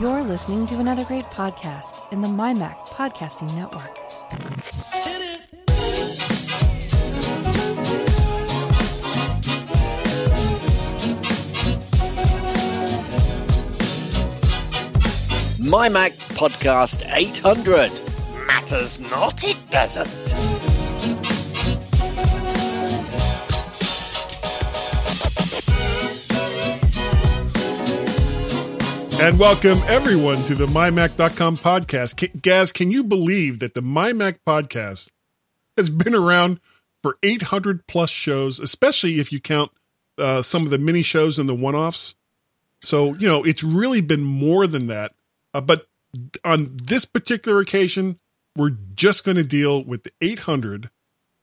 You're listening to another great podcast in the MyMac Podcasting Network. MyMac Podcast 800. Matters not, it doesn't. And welcome everyone to the MyMac.com podcast. K- Gaz, can you believe that the MyMac podcast has been around for 800 plus shows, especially if you count uh, some of the mini shows and the one offs? So, you know, it's really been more than that. Uh, but on this particular occasion, we're just going to deal with the 800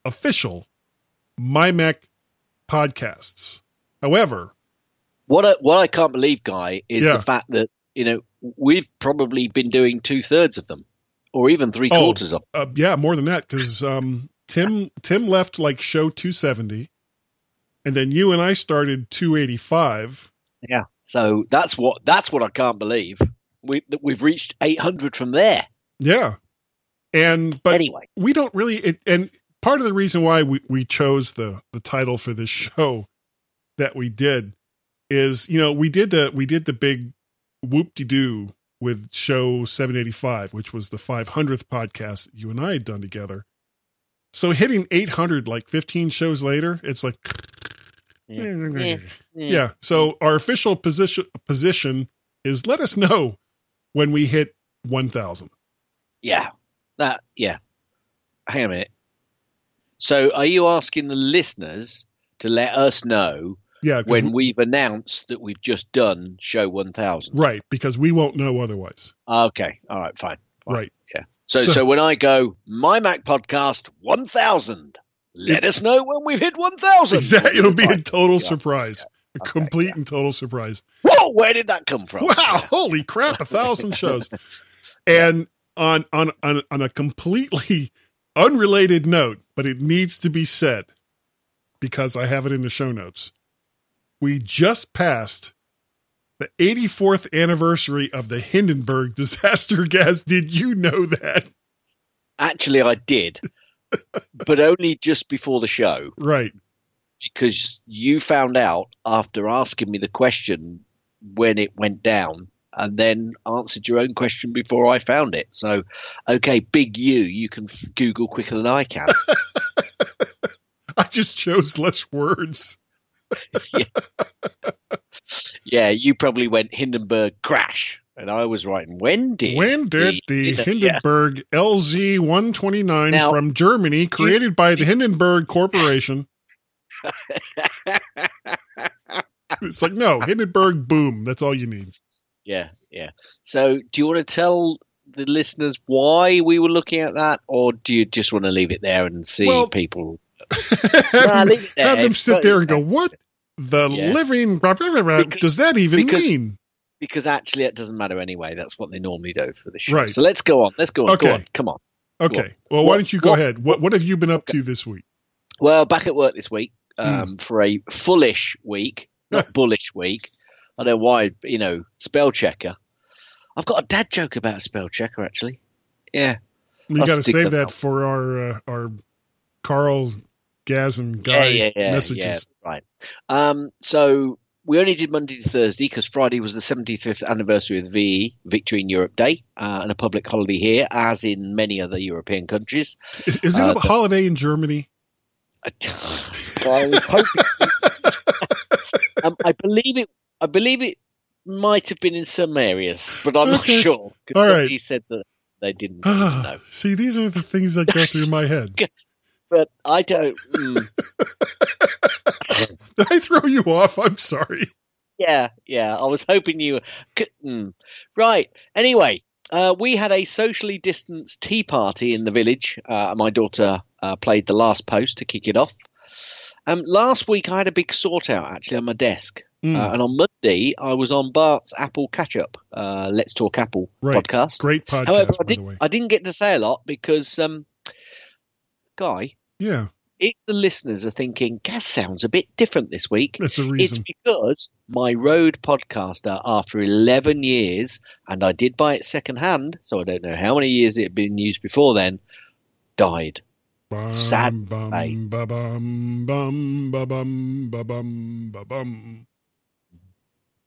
official MyMac podcasts. However, What I, what I can't believe, Guy, is Yeah. the fact that, you know, we've probably been doing two thirds of them or even three quarters of Uh, yeah, more than that because um, Tim Tim left like show 270, and then you and I started 285. Yeah. So that's what that's what I can't believe. We that we've reached 800 from there. Yeah, and but anyway, we don't really. It, and part of the reason why we we chose the the title for this show that we did is you know we did the we did the big whoop de doo with show 785, which was the 500th podcast that you and I had done together. So hitting 800 like 15 shows later, it's like Yeah. yeah. So our official position position is let us know when we hit 1000. Yeah. That yeah. Hang on a minute. So are you asking the listeners to let us know Yeah, when we- we've announced that we've just done show 1000? right, because we won't know otherwise. Okay. All right, fine. fine. Right. Yeah. So, So- so when I go my Mac podcast 1000, let It- us know when we've hit 1000. Exactly. It'll be a total Yeah. surprise. A Okay, complete yeah. and total surprise. Whoa, where did that come from? Wow, holy crap, a thousand shows. And on on on on a completely unrelated note, but it needs to be said because I have it in the show notes. We just passed the 84th anniversary of the Hindenburg disaster gas. Did you know that? Actually, I did, but only just before the show Right. because you found out after asking me the question when it went down and then answered your own question before I found it. So, okay, big you, you can Google quicker than I can. I just chose less words. yeah, yeah, you probably went Hindenburg crash. And I was writing, when did When did the Yeah. Hindenburg LZ 129 Now- from Germany, created by the Hindenburg Corporation? It's like, no, Hindenburg, boom. That's all you need. Yeah, yeah. So, do you want to tell the listeners why we were looking at that, or do you just want to leave it there and see Well- people? Have, Nah, them, leave it there. have them sit there and go, what the Yeah. living blah, blah, blah, Because- does that even because- mean? Because actually, it doesn't matter anyway. That's what they normally do for the show. Right. So let's go on. Let's go on. Go Okay. on. Come on. Okay. Well, why what- don't you go what- ahead? What What have you been up to this week? Well, back at work this week Hmm. um, for a fullish week, not bullish week. I don't know why. You know, spell checker. I've got a dad joke about a spell checker actually. Yeah. I'll got to save that that out. for our uh, our Carl, Gaz, and Guy yeah, yeah, yeah, messages. Yeah, right. Um, so we only did Monday to Thursday because Friday was the 75th anniversary of the VE Victory in Europe Day uh, and a public holiday here, as in many other European countries. Is, is it Uh, a holiday in Germany? I, I hoping- um, I believe it. I believe it might have been in some areas, but I'm not sure. All right. somebody said that they didn't know. See, these are the things that go through my head. But I don't. mm, Did I throw you off? I'm sorry. Yeah, yeah. I was hoping you. mm. Right. Anyway, uh, we had a socially distanced tea party in the village. Uh, my daughter uh, played the last post to kick it off. Um, last week, I had a big sort out actually on my desk. Mm, Uh, and on Monday, I was on Bart's Apple Catch Up, uh, Let's Talk Apple Right. podcast. great podcast, However, I, did. I didn't get to say a lot because, um, Guy, Yeah. if the listeners are thinking, Gaz sounds a bit different this week, That's the it's because my Rode podcaster, after 11 years, and I did buy it secondhand, so I don't know how many years it had been used before then, died. Bum, sad bum, face. ba bum, bum, ba bum, ba bum, ba bum.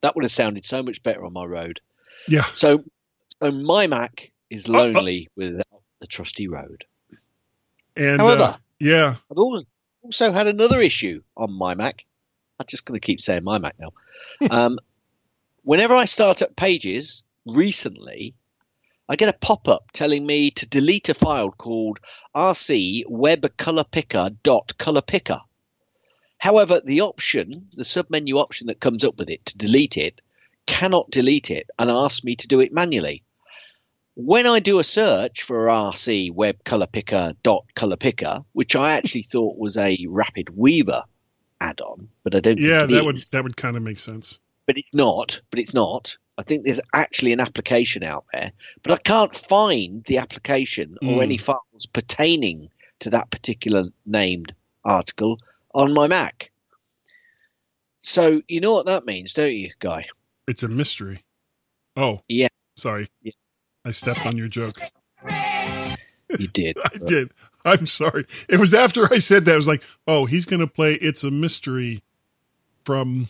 That would have sounded so much better on my Rode. Yeah. So, so my Mac is Uh, uh. lonely without the trusty Rode. And However- uh, yeah, I've also had another issue on my Mac. I'm just going to keep saying my Mac now. um, whenever I start up Pages recently, I get a pop up telling me to delete a file called rc web color picker dot color picker. However, the option, the submenu option that comes up with it to delete it, cannot delete it and asks me to do it manually. When I do a search for RC web color picker dot color picker, which I actually thought was a RapidWeaver add-on, but I don't yeah, that would that would kind of make sense. but it's not. But it's not. I think there's actually an application out there, but I can't find the application or Mm. any files pertaining to that particular named article on my Mac. So you know what that means, don't you, Guy? It's a mystery. Oh, Yeah. Sorry, Yeah. I stepped on your joke. You did. I did. I'm sorry. It was after I said that. I was like, oh, he's going to play "It's a Mystery" from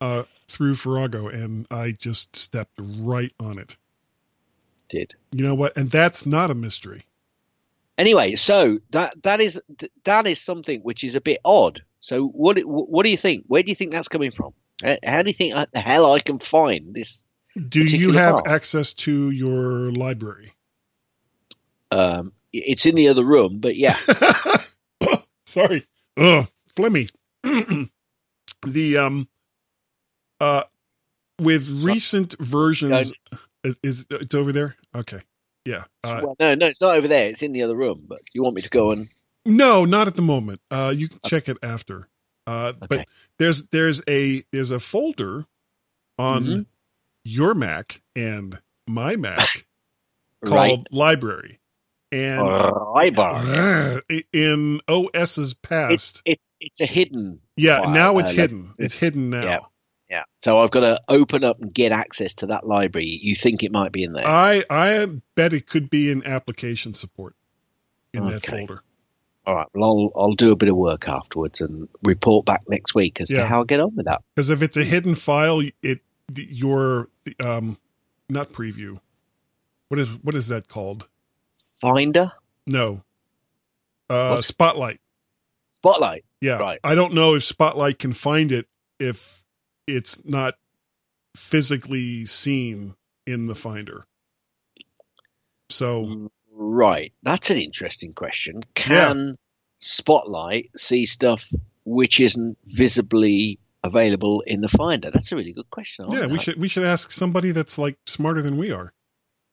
uh through Farrago, and I just stepped right on it. did. You know what? And that's not a mystery. Anyway, so that that is that is something which is a bit odd. So what what do you think? Where do you think that's coming from? How do you think the hell I can find this? Do you have file. access to your library? Um, it's in the other room, but yeah, Sorry. Ugh, Flemmy. the um uh with recent versions is, is it's over there? Okay. Yeah. Uh, well, no, no, it's not over there. It's in the other room. But you want me to go and no, not at the moment. Uh you can check it after. Uh but there's there's a there's a folder on Mhm. Your Mac and my Mac called right? library. And Library. in OS's past, It, it's a hidden. yeah, file, now it's uh, hidden. It's hidden now. Yeah. Yeah. So I've got to open up and get access to that library. You think it might be in there? I I bet it could be in application support in that folder. All right. Well, I'll I'll do a bit of work afterwards and report back next week as Yeah. to how I get on with that. Because if it's a hidden file, it your the, um not preview. What is what is that called? Finder, No, uh, What? Spotlight. Spotlight. Yeah, Right. I don't know if Spotlight can find it if it's not physically seen in the Finder. So Right. That's an interesting question. Can Spotlight see stuff which isn't visibly available in the Finder? That's a really good question. Yeah, we should we should ask somebody that's like smarter than we are.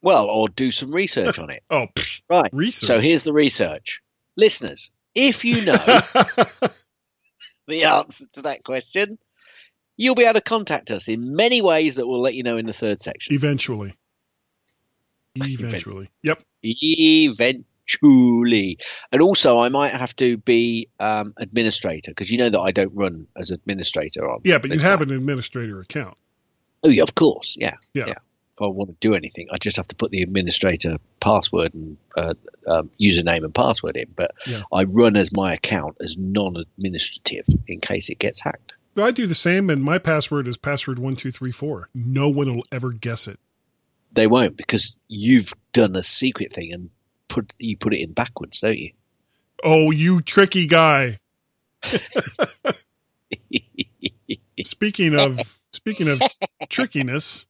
Well, or do some research on it. Oh, Right. research. So here's the research. Listeners, if you know the answer to that question, you'll be able to contact us in many ways that we'll let you know in the third section. Eventually. Eventually. Yep. Eventually. And also, I might have to be um, administrator because you know that I don't run as administrator on. Yeah, but you have one. an administrator account. Oh, yeah, of course. Yeah. Yeah. yeah. If I want to do anything, I just have to put the administrator password and uh, um, username and password in. But Yeah. I run as my account as non-administrative in case it gets hacked. I do the same, and my password is password one two three four. No one will ever guess it. They won't because you've done a secret thing and put you put it in backwards, don't you? Oh, you tricky guy! Speaking of speaking of trickiness,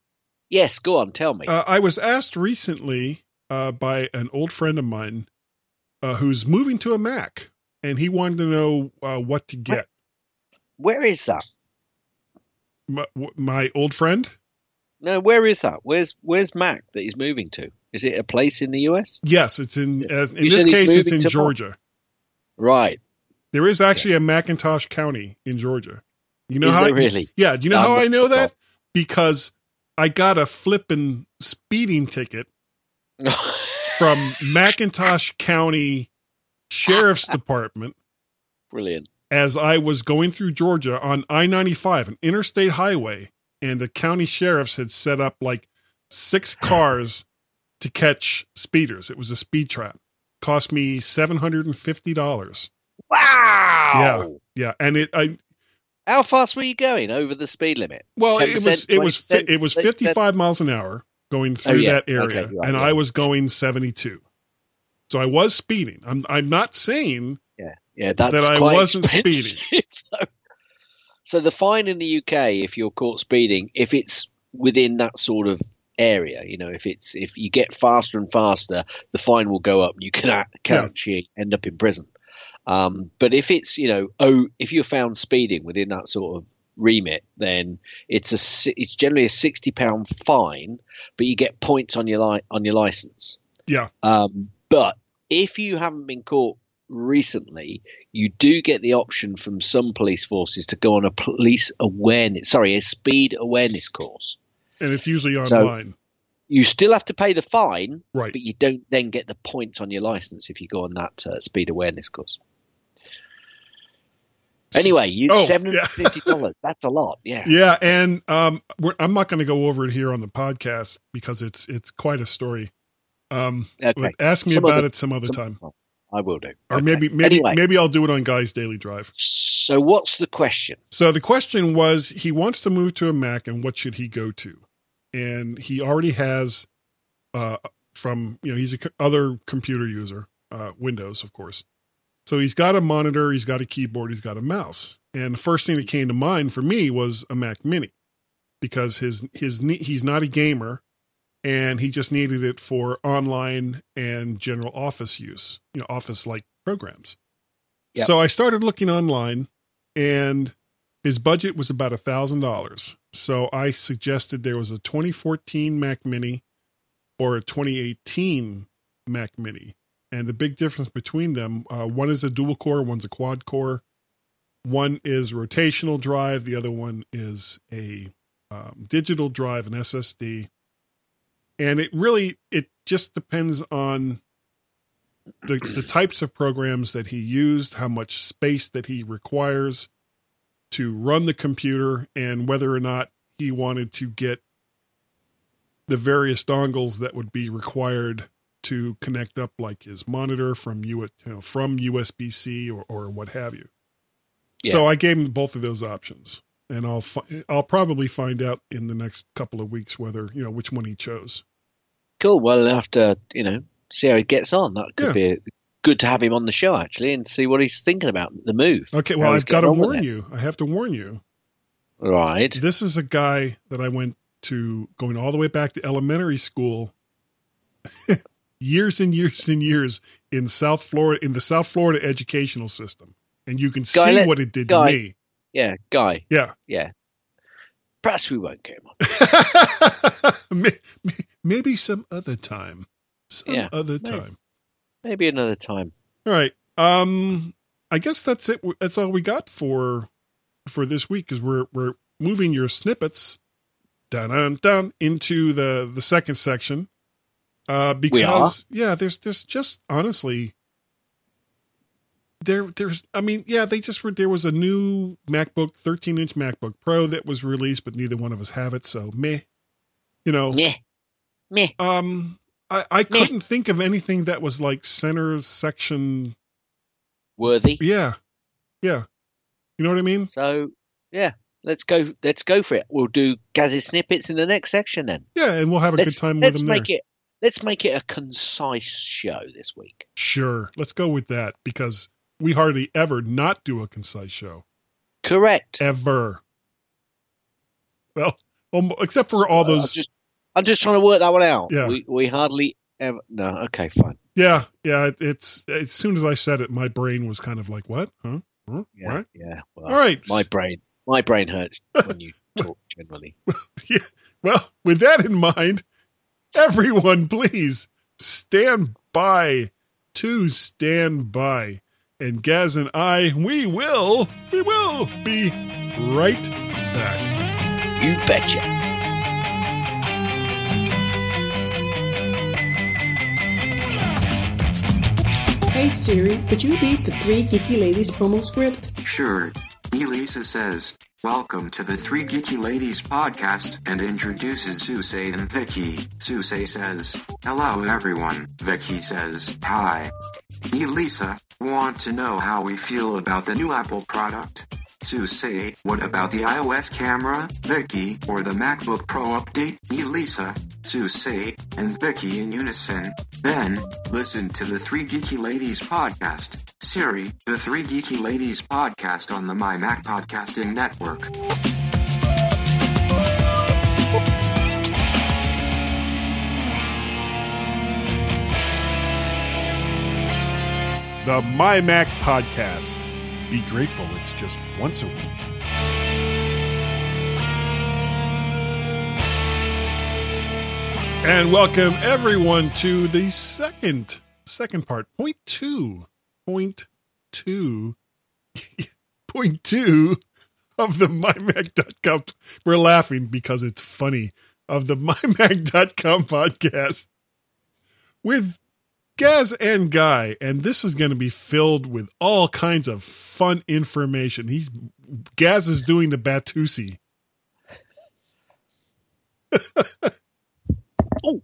yes, go on, tell me. uh, I was asked recently uh, by an old friend of mine uh, who's moving to a Mac, and he wanted to know uh, what to get. where is that? My, my old friend? No, where is that? Where's Where's Mac that he's moving to? Is it a place in the US? Yes, it's in. Uh, in You this case, it's in Georgia. Right. There is actually a McIntosh County in Georgia. You know is how? there really? Yeah. Do you know Um, how I know that? Because I got a flippin' speeding ticket from McIntosh County Sheriff's Department Brilliant. as I was going through Georgia on I 95, an interstate highway, and the county sheriffs had set up like six cars to catch speeders. It was a speed trap. Cost me $750. Wow. Yeah. Yeah, and it, I, How fast were you going over the speed limit? well, it was, it was, fi- it was 55 miles an hour going oh, through Oh, yeah. that area. Okay, right, and. I was going 72. So I was speeding. I'm, I'm not saying Yeah, yeah, that's That I wasn't so, so the fine in the UK, if you're caught speeding, if it's within that sort of area, you know, if it's if you get faster and faster, the fine will go up. You can, a- can Yeah. actually end up in prison. Um, but if it's you know, oh, if you're found speeding within that sort of remit, then it's a it's generally a sixty pound fine, but you get points on your li- on your license. Yeah. Um, but if you haven't been caught recently, you do get the option from some police forces to go on a police awareness, sorry, a speed awareness course. And it's usually So- online. You still have to pay the fine, right. but you don't then get the points on your license if you go on that uh, speed awareness course. Anyway, you Oh, seven hundred fifty dollars. That's a lot. Yeah. Yeah, and um, we're, I'm not going to go over it here on the podcast because it's it's quite a story. Um, Okay. ask me Some about other- it some other Some- time, I will do. or Okay. maybe maybe Anyway. maybe I'll do it on Guy's Daily Drive. So, what's the question? So the question was, he wants to move to a Mac, and what should he go to? And he already has, uh, from you know, he's a co- other computer user, uh, Windows, of course. So he's got a monitor, he's got a keyboard, he's got a mouse. And the first thing that came to mind for me was a Mac Mini, because his his he's not a gamer, and he just needed it for online and general office use, you know, office like programs. Yep. So I started looking online, and his budget was about a thousand dollars. So I suggested there was a 2014 Mac Mini or a 2018 Mac Mini, and the big difference between them, uh, one is a dual core, one's a quad core. One is rotational drive, the other one is a um, digital drive, an SSD, and it really it just depends on the the types of programs that he used, how much space that he requires to run the computer, and whether or not he wanted to get the various dongles that would be required to connect up like his monitor from you know from USB C or, or what have you. So I gave him both of those options, and I'll fi- I'll probably find out in the next couple of weeks whether you know which one he chose. Cool. Well, to, you know, see how he gets on. That could Yeah. be good to have him on the show, actually, and see what he's thinking about the move. Okay, well I've got to getting on with warn you. I have to warn you. Right. This is a guy that I went to going all the way back to elementary school, years and years and years in South Florida in the South Florida educational system, and you can Guy, see let- what it did Guy. to me. Yeah, guy. Yeah. Yeah. Perhaps we won't get him on. May- may- Maybe some other time. Some Yeah, other maybe. time. Maybe another time. All right. Um, I guess that's it. That's all we got for for this week because we're we're moving your snippets down down down into the the second section. Uh, because yeah, there's there's just honestly there there's I mean yeah they just were there was a new MacBook 13 inch MacBook Pro that was released but neither one of us have it so meh you know Meh. Meh. um I I couldn't think of anything that was like center section Worthy. yeah. Yeah. You know what I mean? So, yeah, let's go. Let's go for it. We'll do Gaz's snippets in the next section then. Yeah, and we'll have a good time with Let's them there. it. Let's make it a concise show this week. Sure. Let's go with that because we hardly ever not do a concise show. Correct. Ever. Well, um, except for all those. just, I'm just trying to work that one out. Yeah. We we hardly ever. No. Okay. Fine. Yeah. Yeah. It, it's as soon as I said it, my brain was kind of like, what? Huh? Huh? Yeah. What? Yeah. Well, All right. My brain. My brain hurts when you talk generally. yeah. Well, with that in mind, everyone, please stand by to stand by. And Gaz and I, we will, we will be right back. You betcha. Hey Siri, could you read the Three Geeky Ladies promo script? Sure. Elisa says, Welcome to the Three Geeky Ladies podcast and introduces Suse and Vicky. Suse says, Hello everyone. Vicky says, Hi. Elisa, want to know how we feel about the new Apple product? Suse, what about the iOS camera, Vicky, or the MacBook Pro update? Elisa, Suse, and Vicky in unison. Then, listen to the Three Geeky Ladies podcast. Siri, the Three Geeky Ladies podcast on the My Mac Podcasting Network. The My Mac Podcast. Be grateful. It's just once a week. And welcome everyone to the second second part, point two, point two, point two of the mymac.com. We're laughing because it's funny. Of the mymac.com podcast with Gaz and Guy, and this is going to be filled with all kinds of fun information. He's Gaz is doing the Batusi. Oh.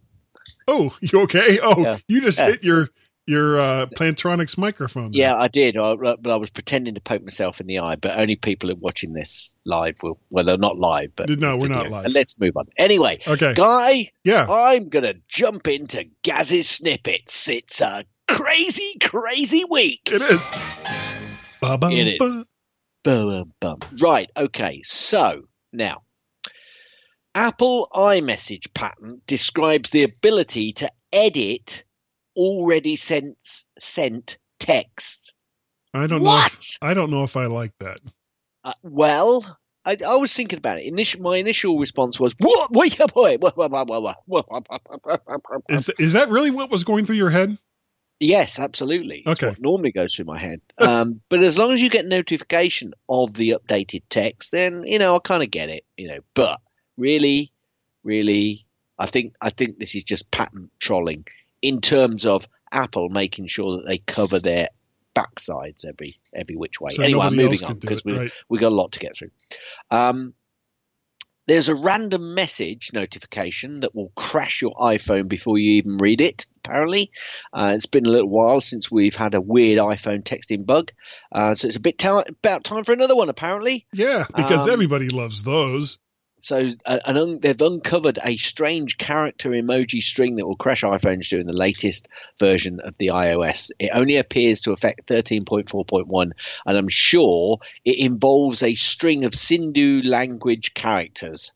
oh, you okay? Oh, Yeah. you just Yeah. hit your your uh, Plantronics microphone. there. Yeah, I did, I, but I was pretending to poke myself in the eye. But only people who are watching this live will. Well, they're not live, but No, we're not live. And let's move on. Anyway, Okay. Guy, Yeah. I'm gonna jump into Gaz's snippets. It's a crazy, crazy week. It is. Ba-bum, It is. ba. Bum, bum. Right. Okay. So now, Apple iMessage patent describes the ability to edit already sent sent text. I don't what? know. If, I don't know if I like that. Uh, well, I, I, was thinking about it. Initial, my initial response was, "What? Wake up, boy!" Is is that really what was going through your head? Yes, absolutely. Okay. normally goes through my head. Um, but as long as you get notification of the updated text, then you know I kind of get it. You know, but really, really, I think I think this is just patent trolling in terms of Apple making sure that they cover their backsides every every which way. So anyway, I'm moving on because we right. we got a lot to get through. Um, there's a random message notification that will crash your iPhone before you even read it. Apparently, uh, it's been a little while since we've had a weird iPhone texting bug, uh, so it's a bit ta- about time for another one. Apparently, Yeah, because Um, everybody loves those. So uh, un- they've uncovered a strange character emoji string that will crash iPhones during the latest version of the iOS. It only appears to affect 13.4.1, and I'm sure it involves a string of Sindhi language characters.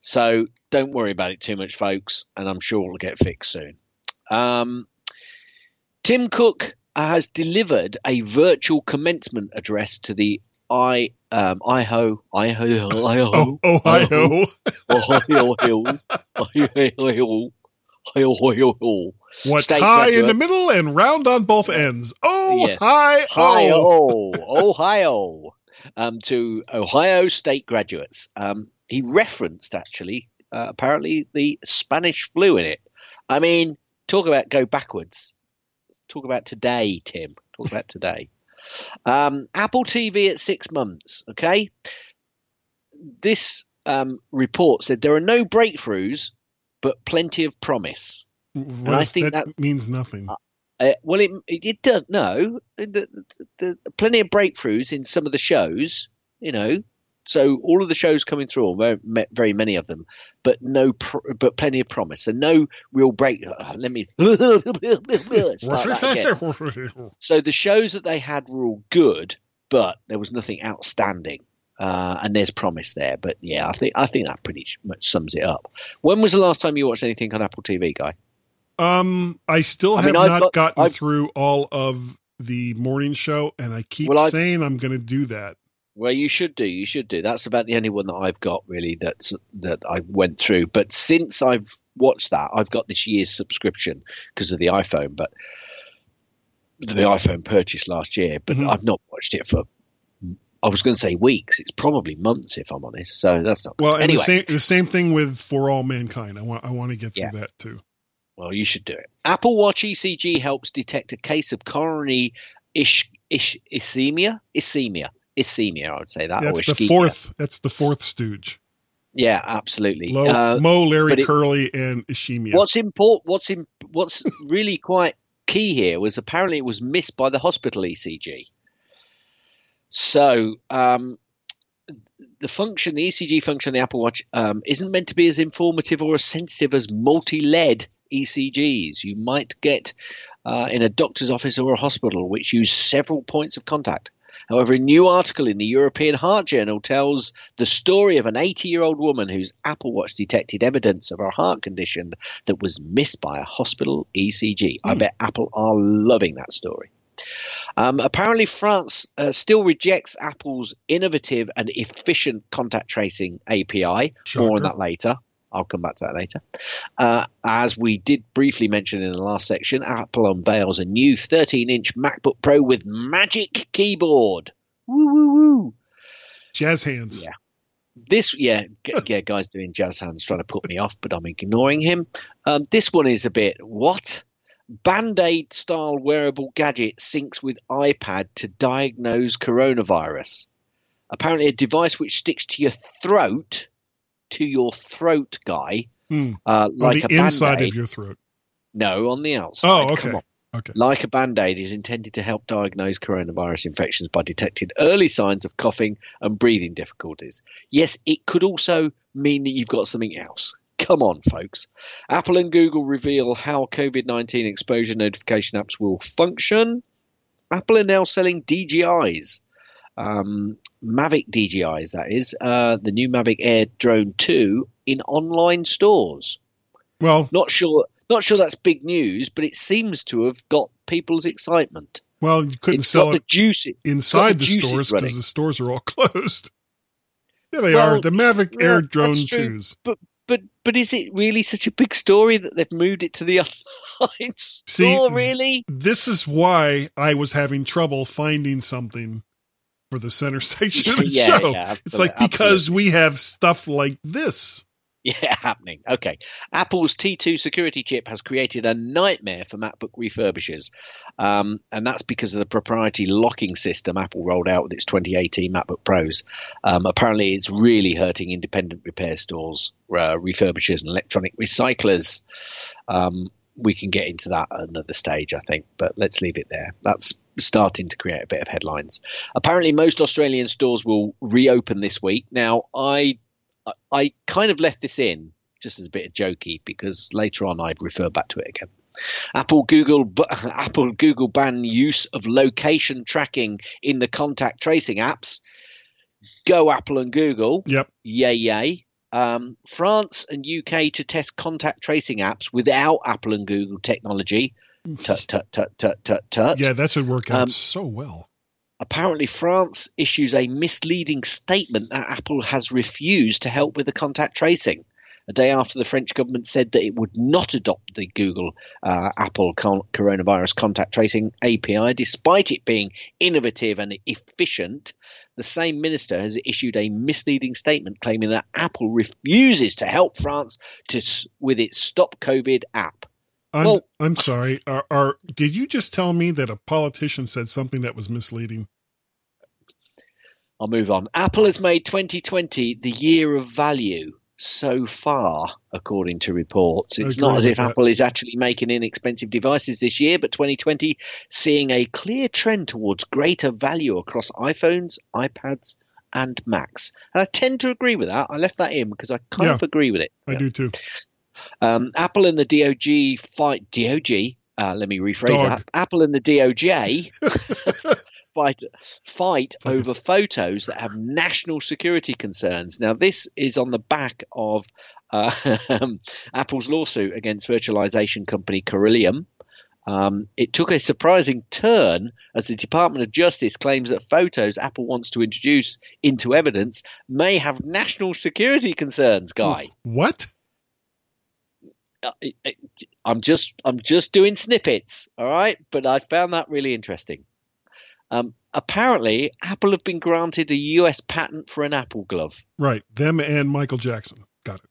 So don't worry about it too much, folks, and I'm sure it'll get fixed soon. Um, Tim Cook has delivered a virtual commencement address to the I um IHO IHO IHO Oh, Ohio. Ohio Ohio Hill, Ohio Hill. What's State high in the middle and round on both ends? Oh, Yes. hi, oh. Ohio, Ohio, um, to Ohio State graduates. Um, he referenced actually, uh, apparently, the Spanish flu in it. I mean, talk about go backwards. Talk about today, Tim. Talk about today. Um, Apple TV at six months. Okay, this um, report said there are no breakthroughs, but plenty of promise. What I think that means nothing. Uh, well, it it, it does no, the, the, the, plenty of breakthroughs in some of the shows, you know. So all of the shows coming through, or very, very many of them, but no, but plenty of promise and no real break. uh, let me start that again. So the shows that they had were all good, but there was nothing outstanding. Uh, and there's promise there, but yeah, I think I think that pretty much sums it up. When was the last time you watched anything on Apple TV, guy? Um, I still have I've not got- gotten I've- through all of the morning show, and I keep Well, saying I'm going to do that. Well, you should do. You should do. That's about the only one that I've got really that's that I went through. But since I've watched that, I've got this year's subscription because of the iPhone. But the iPhone purchase last year, but Mhm. I've not watched it for. I was going to say weeks. It's probably months if I'm honest. So that's not. Well, and anyway, the same the same thing with For All Mankind. I want I want to get through Yeah. that too. Well, you should do it. Apple Watch ECG helps detect a case of coronary ish, ish, ischemia. Ischemia. Ischemia, I would say that. That's or the fourth. That's the fourth stooge. Yeah, absolutely. Uh, Mo, Larry it- Curly, and Ishimia. What's important? What's in, What's really quite key here was apparently it was missed by the hospital ECG. So um, the function, the ECG function of the Apple Watch, um, isn't meant to be as informative or as sensitive as multi-lead ECGs you might get uh, in a doctor's office or a hospital, which use several points of contact. However, a new article in the European Heart Journal tells the story of an 80 year old woman whose Apple Watch detected evidence of her heart condition that was missed by a hospital ECG. I bet Apple are loving that story. Um, apparently, France uh, still rejects Apple's innovative and efficient contact tracing API. More on that later. I'll come back to that later. Uh, as we did briefly mention in the last section, Apple unveils a new 13 inch MacBook Pro with Magic Keyboard. Woo, woo, woo. Jazz hands. Yeah. This, yeah, g- yeah, guys doing jazz hands trying to put me off, but I'm ignoring him. Um, this one is a bit what? Band Aid style wearable gadget syncs with iPad to diagnose coronavirus. Apparently, a device which sticks to your throat, to your throat, guy, Hmm. uh, On like the a inside Band-Aid. of your throat. No, on the outside. Oh, okay. on. Okay. Like a band aid is intended to help diagnose coronavirus infections by detecting early signs of coughing and breathing difficulties. Yes, it could also mean that you've got something else. Come on, folks. Apple and Google reveal how COVID 19 exposure notification apps will function. Apple are now selling DJIs, um, Mavic DJIs, that is, uh, the new Mavic Air Drone 2 in online stores. Well, Not sure. Not sure that's big news, but it seems to have got people's excitement. well, you couldn't It's sell it the inside the juices stores because the stores are all closed. Yeah, they Well, are. The Mavic yeah, Air Drone 2s. But but but is it really such a big story that they've moved it to the online See, store? really? This is why I was having trouble finding something for the center section of the Yeah, show. yeah, it's like absolutely. because we have stuff like this. Yeah, happening. Okay. Apple's T2 security chip has created a nightmare for MacBook refurbishers. Um, and that's because of the proprietary locking system Apple rolled out with its 2018 MacBook Pros. Um, apparently, it's really hurting independent repair stores, uh, refurbishers, and electronic recyclers. Um, we can get into that at another stage, I think, but let's leave it there. That's starting to create a bit of headlines. Apparently, most Australian stores will reopen this week. Now, I I- kind of left this in just as a bit of jokey because later on I'd refer back to it again. Apple Google Apple Google ban use of location tracking in the contact tracing apps. Go Apple and Google. Yep. Yay yay. Um, France and UK to test contact tracing apps without Apple and Google technology. Tut tut tut tut tut tut Yeah, that should work out Um, so well. apparently France issues a misleading statement that Apple has refused to help with the contact tracing. A day after the French government said that it would not adopt the Google uh, Apple con- coronavirus contact tracing API, despite it being innovative and efficient, the same minister has issued a misleading statement claiming that Apple refuses to help France to with its Stop COVID app. I'm, well- I'm sorry. Are, are did you just tell me that a politician said something that was misleading? I'll move on. Apple has made 2020 the year of value so far, according to reports. It's not as if that. Apple is actually making inexpensive devices this year, but 2020 seeing a clear trend towards greater value across iPhones, iPads, and Macs. And I tend to agree with that. I left that in because I kind Yeah. of agree with it. I do too. Um, Apple and the DOG fight DOG. Uh, let me rephrase Dog. that. Apple and the DOJ fight fight over photos that have national security concerns. Now, this is on the back of uh, Apple's lawsuit against virtualization company Corellium. Um, it took a surprising turn as the Department of Justice claims that photos Apple wants to introduce into evidence may have national security concerns. Guy, What? Uh, I'm just I'm just doing snippets, all right. But I found that really interesting. Um, apparently, Apple have been granted a U.S. patent for an Apple glove. Right. Them and Michael Jackson. Got it.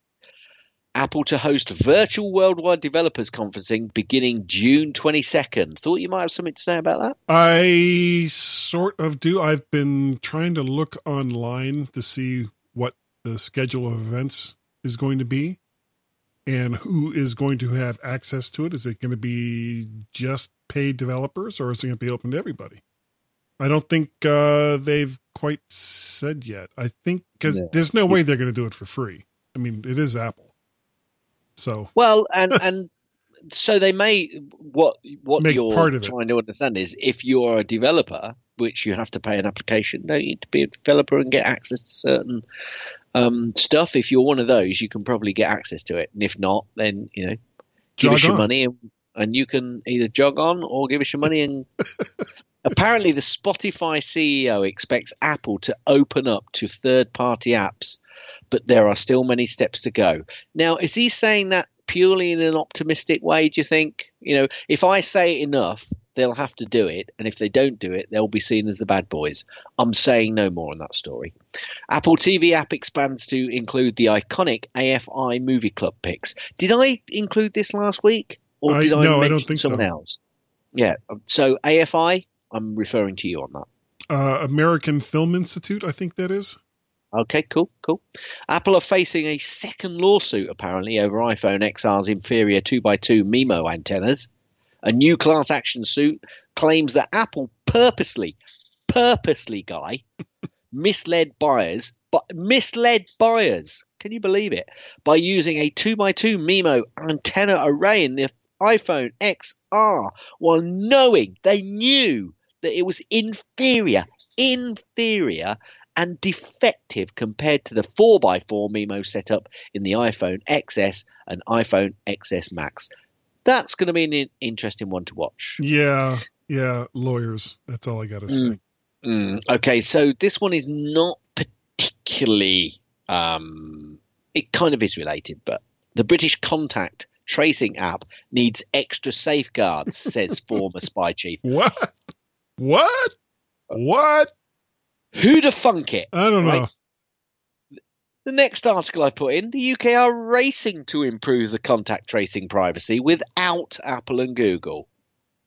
Apple to host virtual worldwide developers conferencing beginning June 22nd. Thought you might have something to say about that? I sort of do. I've been trying to look online to see what the schedule of events is going to be and who is going to have access to it. Is it going to be just paid developers or is it going to be open to everybody? I don't think uh, they've quite said yet. I think because Yeah. there's no way they're going to do it for free. I mean, it is Apple. So Well, and and so they may what what Make you're part of it. trying to understand is if you're a developer, which you have to pay an application, don't you, need to be a developer and get access to certain um, stuff. If you're one of those, you can probably get access to it, and if not, then you know, give Jog us your on. money and, and you can either jog on or give us your money and. Apparently, the Spotify CEO expects Apple to open up to third party apps, but there are still many steps to go. Now, is he saying that purely in an optimistic way, do you think? You know, if I say it enough, they'll have to do it. And if they don't do it, they'll be seen as the bad boys. I'm saying no more on that story. Apple TV app expands to include the iconic AFI Movie Club picks. Did I include this last week? Or I- did I no, I don't think so. someone else? Yeah. So AFI, I'm referring to you on that. uh, American Film Institute, I think that is. Okay, cool, cool. Apple are facing a second lawsuit apparently over iPhone XR's inferior 2x2 MIMO antennas. A new class action suit claims that Apple purposely, purposely, guy, misled buyers, but misled buyers. Can you believe it? By using a 2x2 MIMO antenna array in the iPhone XR while knowing they knew that it was inferior, inferior and defective compared to the 4x4 MIMO setup in the iPhone XS and iPhone XS Max. That's going to be an interesting one to watch. Yeah, yeah, lawyers. That's all I got to say. Mm. Mm, okay, so this one is not particularly. Um, it kind of is related, but the British contact tracing app needs extra safeguards, says former spy chief. What? What? What? Who to funk it? I don't know. Right. The next article I put in the UK are racing to improve the contact tracing privacy without Apple and Google.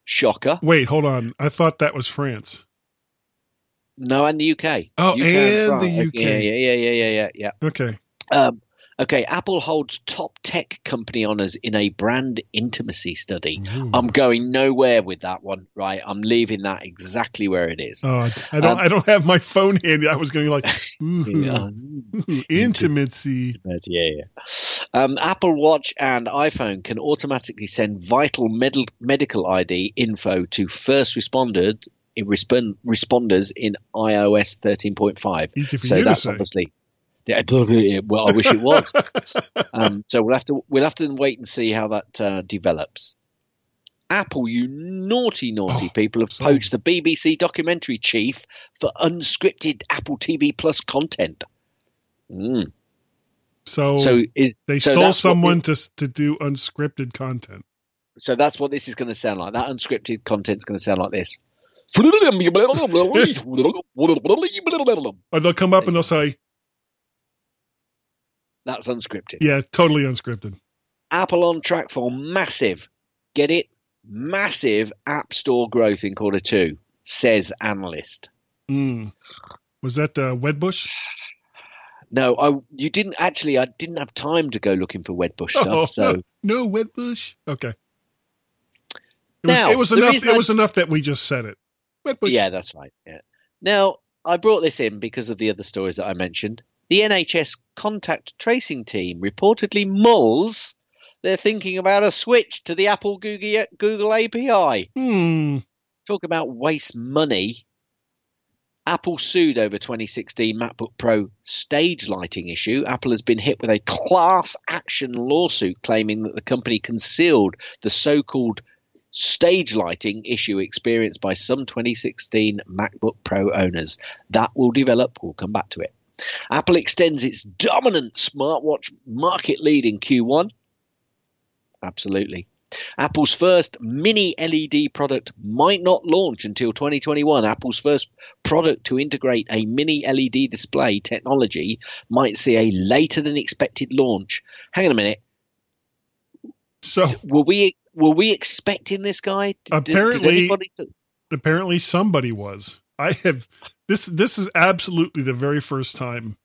Shocker. Wait, hold on. I thought that was France. No, and the UK. Oh, UK and France. the UK. Yeah, yeah, yeah, yeah, yeah, yeah, yeah. Okay. Um, okay, Apple holds top tech company honors in a brand intimacy study. Ooh. I'm going nowhere with that one, right? I'm leaving that exactly where it is. Oh, I don't. Um, I don't have my phone handy. I was going like, ooh, intimacy. Yeah, yeah. Um, Apple Watch and iPhone can automatically send vital med- medical ID info to first responded respond, responders in iOS 13.5. Easy for so you to that's say. obviously. Yeah, well, I wish it was. um, so we'll have to we'll have to wait and see how that uh, develops. Apple, you naughty, naughty Oh, people, have so- poached the BBC documentary chief for unscripted Apple TV Plus content. Mm. So, So, is, they so stole someone the- to to do unscripted content. so that's what this is going to sound like. That unscripted content is going to sound like this. Or they'll come up and they'll say, That's unscripted. "Yeah, totally unscripted." Apple on track for massive, get it, massive App Store growth in quarter two, says analyst. Mm. Was that uh, Wedbush? No, I you didn't actually. I didn't have time to go looking for Wedbush Oh, stuff. So no, Wedbush. Okay. It was, Now, it was enough. It I- was enough that we just said it. Wedbush. yeah, that's right. Yeah. Now I brought this in because of the other stories that I mentioned. The NHS contact tracing team reportedly mulls. They're thinking about a switch to the Apple Google, Google API. Hmm. Talk about waste money. Apple sued over 2016 MacBook Pro stage lighting issue. Apple has been hit with a class action lawsuit claiming that the company concealed the so called stage lighting issue experienced by some 2016 MacBook Pro owners. That will develop. We'll come back to it. Apple extends its dominant smartwatch market lead in Q1. Absolutely. Apple's first mini LED product might not launch until 2021. Apple's first product to integrate a mini LED display technology might see a later than expected launch. Hang on a minute. So Were we were we expecting this guy? Did- did- did Apparently- anybody- apparently somebody was. I have this. This is absolutely the very first time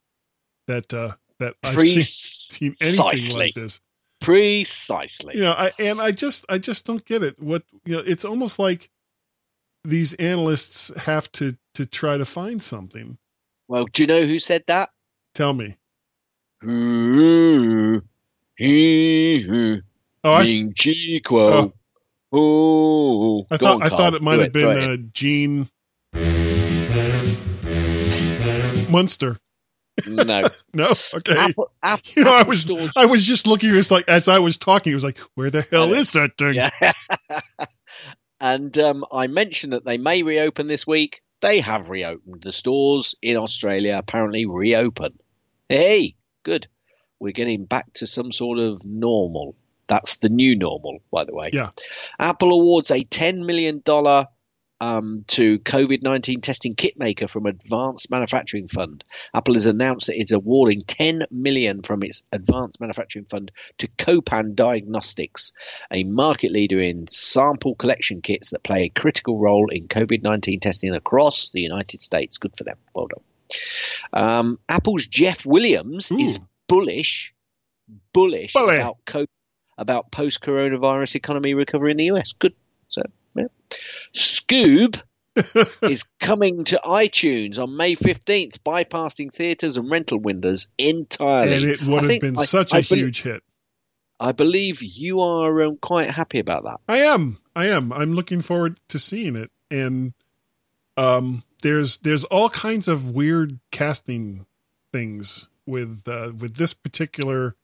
that uh, that I've seen, seen anything like this. Precisely. You know, I and I just I just don't get it. What you know, it's almost like these analysts have to to try to find something. Well, do you know who said that? Tell me. Ming Oh, I, Chi Oh, I thought I thought it might have been uh, Gene Munster. no. No, okay. Apple, Apple, You know, I was stores- I was just looking. It was like as I was talking, it was like, where the hell is that thing? Yeah. and um, I mentioned that they may reopen this week. They have reopened. The stores in Australia apparently reopen. Hey, good. We're getting back to some sort of normal. That's the new normal, by the way. Yeah. Apple awards a $10 million um, to COVID 19 testing kit maker from Advanced Manufacturing Fund. Apple has announced that it's awarding 10 million from its Advanced Manufacturing Fund to Copan Diagnostics, a market leader in sample collection kits that play a critical role in COVID 19 testing across the United States. Good for them. Well done. Um, Apple's Jeff Williams is Ooh. bullish, bullish Bully. about co- about post coronavirus economy recovery in the US. Good. So, yeah. Scoob is coming to iTunes on May 15th, bypassing theaters and rental windows entirely. and it would I have been I- such I a huge hit. I believe you are um, quite happy about that. I am. I am. I'm looking forward to seeing it. And um there's there's all kinds of weird casting things with uh with this particular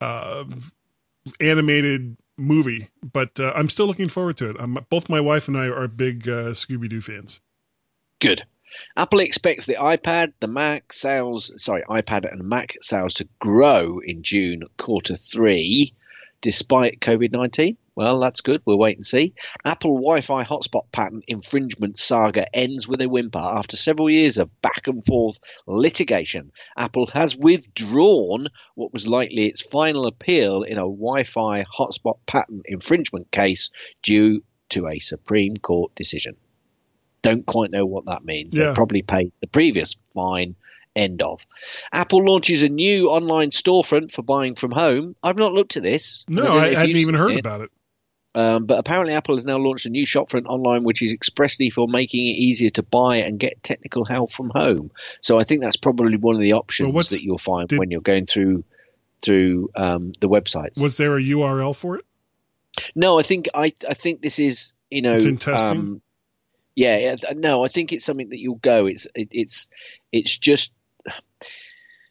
uh animated movie, but uh, I'm still looking forward to it. Um both my wife and I are big uh, Scooby Doo fans. Good. Apple expects the iPad, the Mac sales, sorry, iPad and Mac sales to grow in June quarter three, despite COVID 19. Well, that's good. We'll wait and see. Apple Wi Fi hotspot patent infringement saga ends with a whimper after several years of back and forth litigation. Apple has withdrawn what was likely its final appeal in a Wi Fi hotspot patent infringement case due to a Supreme Court decision don't quite know what that means. Yeah. They probably paid the previous fine. End of. Apple launches a new online storefront for buying from home. I've not looked at this. No, I, if hadn't even heard it. about it. Um, but apparently, Apple has now launched a new shopfront online, which is expressly for making it easier to buy and get technical help from home. So I think that's probably one of the options what's- that you'll find did- when you're going through through um, the websites. Was there a URL for it? No, I think I I think this is you know It's in testing? Um, yeah, yeah, no, I think it's something that you'll go. It's it, it's it's just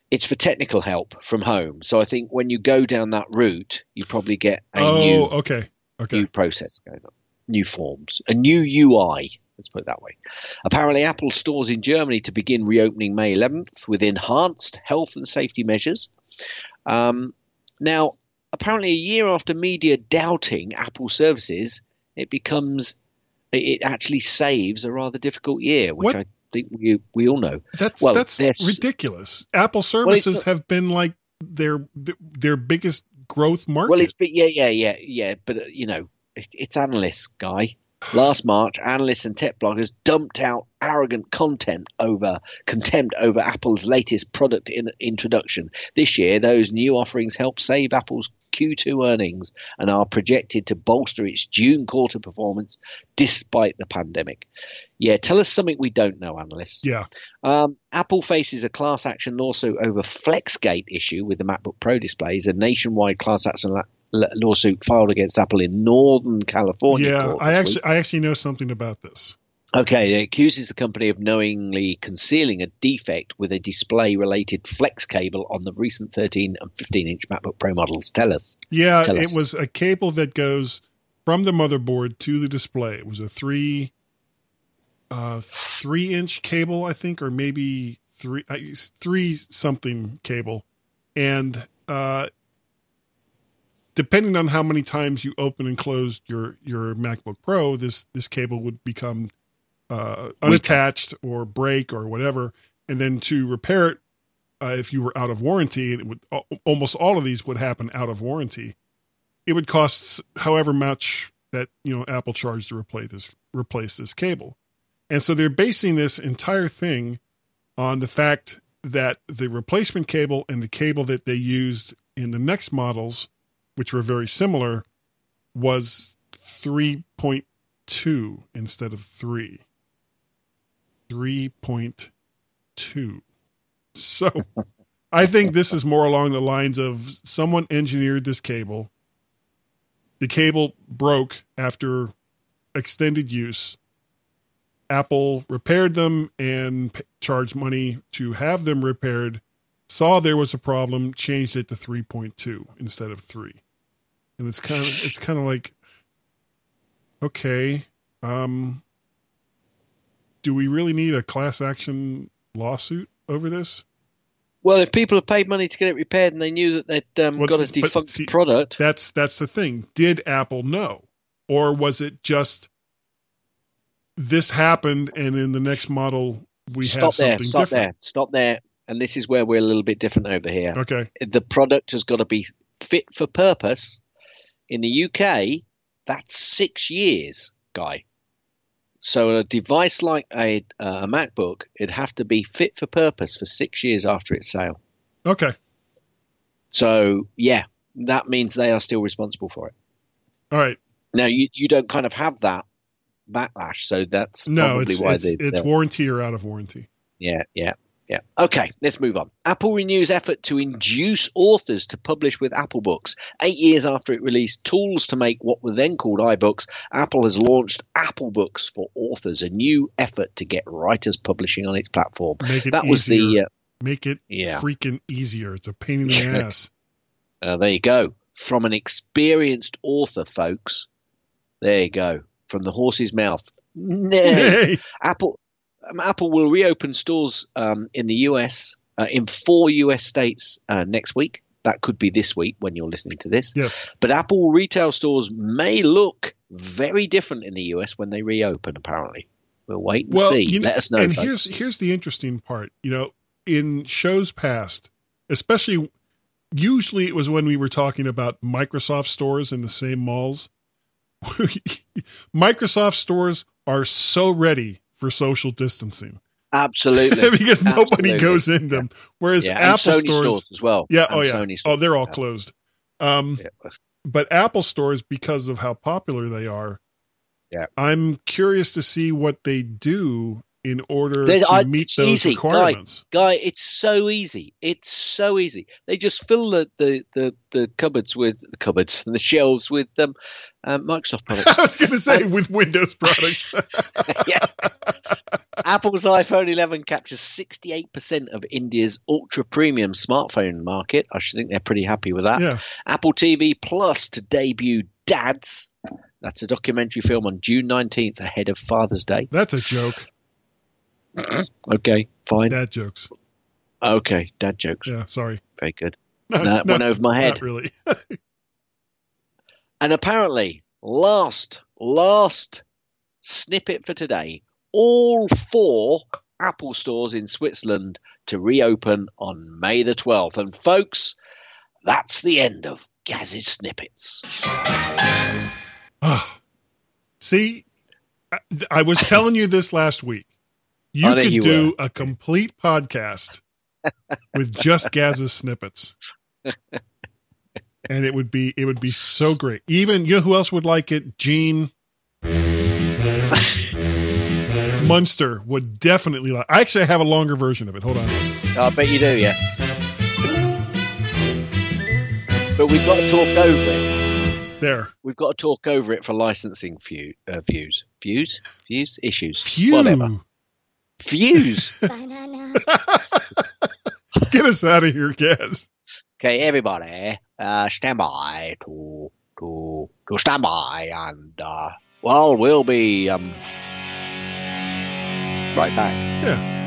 it's for technical help from home. So I think when you go down that route, you probably get a oh, new okay. Okay. new process going on, new forms, a new UI. Let's put it that way. Apparently, Apple stores in Germany to begin reopening May 11th with enhanced health and safety measures. Um, now, apparently, a year after media doubting Apple services, it becomes it- actually saves a rather difficult year, which What? I think we we all know. That's Well, that's ridiculous. Apple services not- have been like their their biggest growth market. Well, it's but yeah, yeah, yeah, yeah. But uh, you know, it, it's analysts, guy. Last March, analysts and tech bloggers dumped out arrogant content over contempt over Apple's latest product in, introduction. This year, those new offerings help save Apple's Q2 earnings and are projected to bolster its June quarter performance despite the pandemic. Yeah, tell us something we don't know, analysts. yeah. Um, Apple faces a class action lawsuit over FlexGate issue with the MacBook Pro displays. A nationwide class action lawsuit filed against Apple in Northern California. Yeah, I actually week. I actually know something about this. Okay, it accuses the company of knowingly concealing a defect with a display-related flex cable on the recent 13 and 15-inch MacBook Pro models. Tell us. Yeah, Tell it us. was a cable that goes from the motherboard to the display. It was a three uh three inch cable, I think, or maybe three uh, three something cable. And uh depending on how many times you open and closed your your MacBook Pro, this this cable would become uh unattached or break or whatever. And then to repair it uh, if you were out of warranty, and it would almost all of these would happen out of warranty. it would cost however much that you know Apple charged to replace this replace this cable. And so they're basing this entire thing on the fact that the replacement cable and the cable that they used in the next models, which were very similar, was 3.2 instead of 3. 3.2. So I think this is more along the lines of someone engineered this cable. The cable broke after extended use. Apple repaired them and charged money to have them repaired. Saw there was a problem, changed it to 3.2 instead of 3. And it's kind of it's kind of like okay, um do we really need a class action lawsuit over this? Well, if people have paid money to get it repaired and they knew that they'd um, Well, got a defunct see, product, That's that's the thing. Did Apple know, or was it just this happened and in the next model we have stop there, stop different? there, stop there. And this is where we're a little bit different over here. Okay. The product has got to be fit for purpose. In the UK, that's six years, guy. So a device like a, uh, a MacBook, it'd have to be fit for purpose for six years after its sale. Okay. So yeah, that means they are still responsible for it. All right. Now you you don't kind of have that backlash, so that's No, probably it's why it's, they, it's warranty or out of warranty. yeah, yeah, yeah. Okay, let's move on. Apple renews effort to induce authors to publish with Apple Books. Eight years after it released tools to make what were then called iBooks, Apple has launched Apple Books for authors, a new effort to get writers publishing on its platform. Make it That was the uh, Make it Yeah. freaking easier. It's a pain in the ass. Uh, there you go. From an experienced author, folks. There you go. From the horse's mouth. Nay. Hey. Apple um, Apple will reopen stores um, in the US uh, in four US states uh, next week. That could be this week when you're listening to this. Yes. But Apple retail stores may look very different in the US when they reopen. Apparently, we'll wait and Well, see. you know, Let us know. and folks. here's here's the interesting part. You know, in shows past, especially usually it was when we were talking about Microsoft stores in the same malls. Microsoft stores are so ready for social distancing absolutely because nobody Absolutely. goes in them. Whereas yeah, Apple Sony stores, as well. yeah, And oh yeah, Sony oh they're all closed. Um, Yeah. but Apple stores, because of how popular they are, Yeah. I'm curious to see what they do in order They- to I- meet those easy, Guy. requirements. Guy, it's so easy. It's so easy. They just fill the the, the, the cupboards with the cupboards and the shelves with um, um, Microsoft products. I was going to say with Windows products. yeah. Apple's iPhone 11 captures 68% of India's ultra premium smartphone market. I should think they're pretty happy with that. yeah, Apple TV Plus to debut Dads. That's a documentary film on June 19th ahead of Father's Day. that's a joke. Okay, fine. Dad jokes. Okay, dad jokes. Yeah, sorry. Very good. No, That no, went over my head. Not really. And apparently, last, last snippet for today all four Apple stores in Switzerland to reopen on May the 12th. And folks, that's the end of Gaz's snippets. Ah. See, I was telling you this last week. You could you do a complete podcast with just Gaz's snippets. And it would be it would be so great. Even you know who else would like it? Gene Munster would definitely like. I actually have a longer version of it. Hold on. I bet you do, yeah. But we've got to talk over it. There. We've got to talk over it for licensing view, uh, views. Views? Views? Issues? Phew. Whatever. Views. Get us out of here, Gaz. Okay, everybody, uh, stand by to to to stand by, and uh, well, we'll be um right back. Yeah.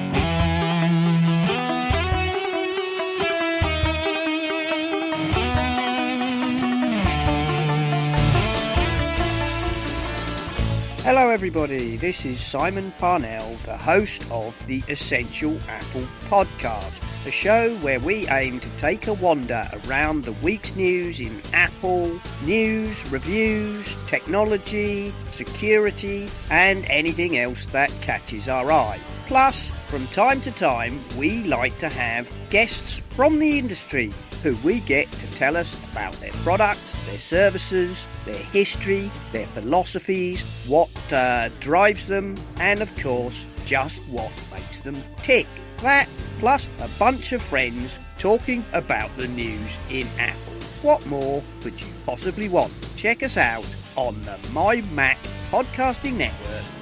Hello, everybody. This is Simon Parnell, the host of the Essential Apple Podcast. a show where we aim to take a wander around the week's news in Apple, news, reviews, technology, security, and anything else that catches our eye. Plus, from time to time, we like to have guests from the industry who we get to tell us about their products, their services, their history, their philosophies, what uh, drives them, and of course, just what makes them tick. That, plus a bunch of friends talking about the news in Apple. What more could you possibly want? Check us out on the My Mac Podcasting Network.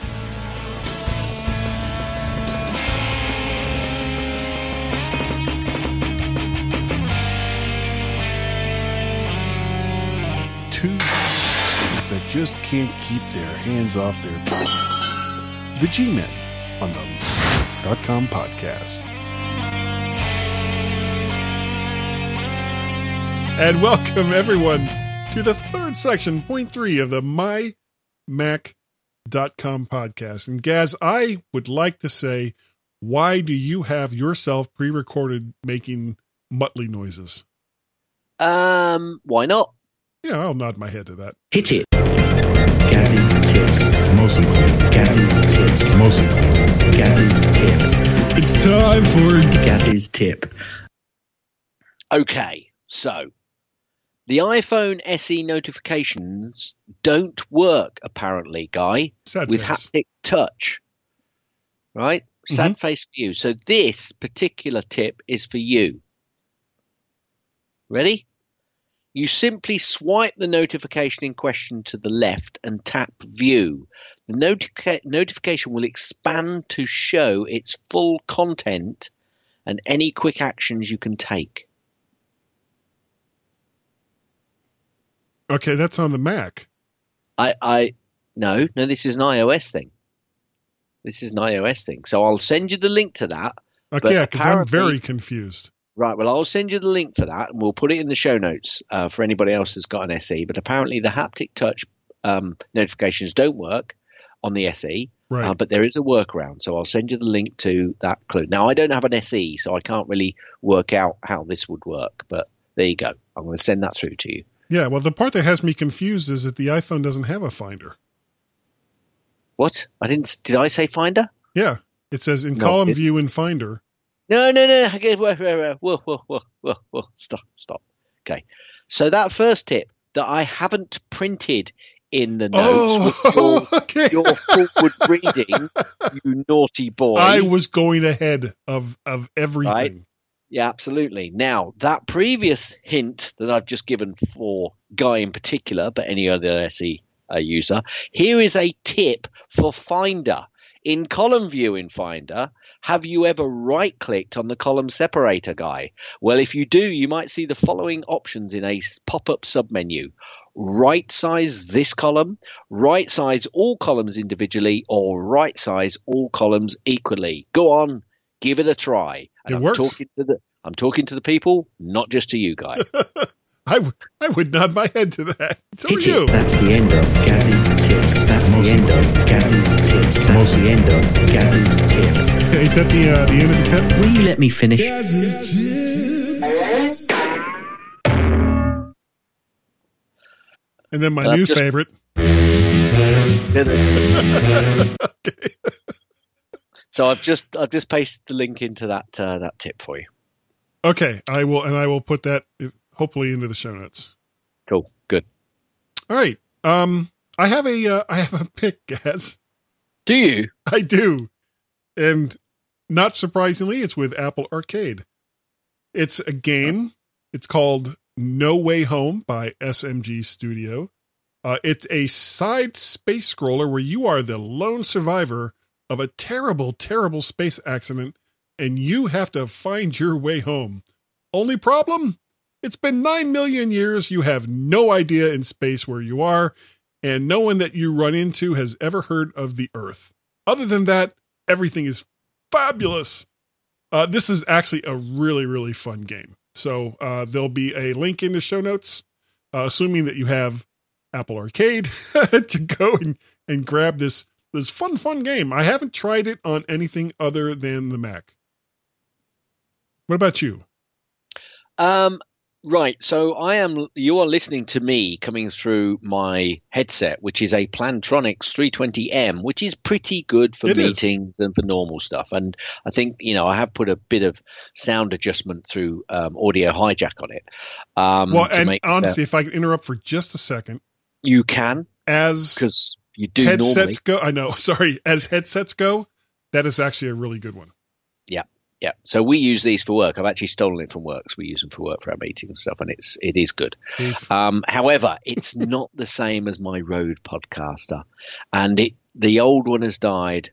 That just can't keep their hands off their the G-Men on the dot com podcast. And welcome everyone to the third section, point three of the My Mac dot com podcast. And Gaz, I would like to say, why do you have yourself pre-recorded making Muttley noises? Um, why not? Yeah, I'll nod my head to that. Hit it. Gaz's tips. Mostly. Gaz's tips. Mostly. Gaz's tips. It's time for Gaz's tip. Okay, so the iPhone SE notifications don't work apparently, Guy, Sad with face. haptic touch. Right? Sad mm-hmm. face for you. So this particular tip is for you. Ready? You simply swipe the notification in question to the left and tap view. The notica- notification will expand to show its full content and any quick actions you can take. Okay, that's on the Mac. I, I, no, no, this is an iOS thing. This is an iOS thing. So I'll send you the link to that. Okay, But yeah, because I'm very confused. Right. Well, I'll send you the link for that, and we'll put it in the show notes uh, for anybody else that's got an SE. But apparently, the haptic touch um, notifications don't work on the SE, Right. uh, but there is a workaround. So I'll send you the link to that clue. Now, I don't have an SE, so I can't really work out how this would work. But there you go. I'm going to send that through to you. yeah, well, the part that has me confused is that the iPhone doesn't have a Finder. What? I didn't. Did I say Finder? Yeah, it says in No, column view in Finder. No, no, no. Whoa, whoa, whoa, whoa, whoa, whoa. Stop, stop. Okay. So that first tip that I haven't printed in the notes oh, your, okay. your forward reading, you naughty boy. I was going ahead of of everything. Right? Yeah, absolutely. Now that previous hint that I've just given for Guy in particular, but any other SE uh, user, here is a tip for Finder. In column view in Finder, have you ever right clicked on the column separator guy? Well, if you do, you might see the following options in a pop up submenu right size this column, right size all columns individually, or right size all columns equally. Go on, give it a try. And It I'm works. talking to the I'm talking to the people, not just to you guys. I, w- I would nod my head to that. So are you. it. That's the end of Gaz's tips. That's the end of Gaz's tips. That's the end of Gaz's tips. Okay, is that the uh, the end of the tip? Will you let me finish? And then my Uh, new just- favorite. so I've just I've just pasted the link into that uh, that tip for you. Okay, I will, and I will put that hopefully into the show notes. Cool, good. All right. Um, I have a uh, I have a pick, guys. Do you? I do, and not surprisingly, it's with Apple Arcade. It's a game. It's called No Way Home by SMG Studio. Uh, it's a side space scroller where you are the lone survivor of a terrible, terrible space accident, and you have to find your way home. Only problem? It's been nine million years. You have no idea in space where you are, and no one that you run into has ever heard of the Earth. Other than that, everything is fabulous. Uh, this is actually a really, really fun game. So uh, there'll be a link in the show notes, uh, assuming that you have Apple Arcade to go and, and grab this this fun, fun game. I haven't tried it on anything other than the Mac. What about you? Um, right. So I am. You are listening to me coming through my headset, which is a Plantronics 320M, which is pretty good for It is. meetings and for normal stuff. And I think you know I have put a bit of sound adjustment through um, Audio Hijack on it. Um, well, and make it, uh, honestly, if I can interrupt for just a second, you can as because you do normally. headsets go, I know. Sorry, as headsets go, that is actually a really good one. Yeah, so we use these for work. I've actually stolen it from work, so we use them for work for our meetings and stuff, and it's it is good. Um, however, it's not the same as my Rode Podcaster, and it the old one has died.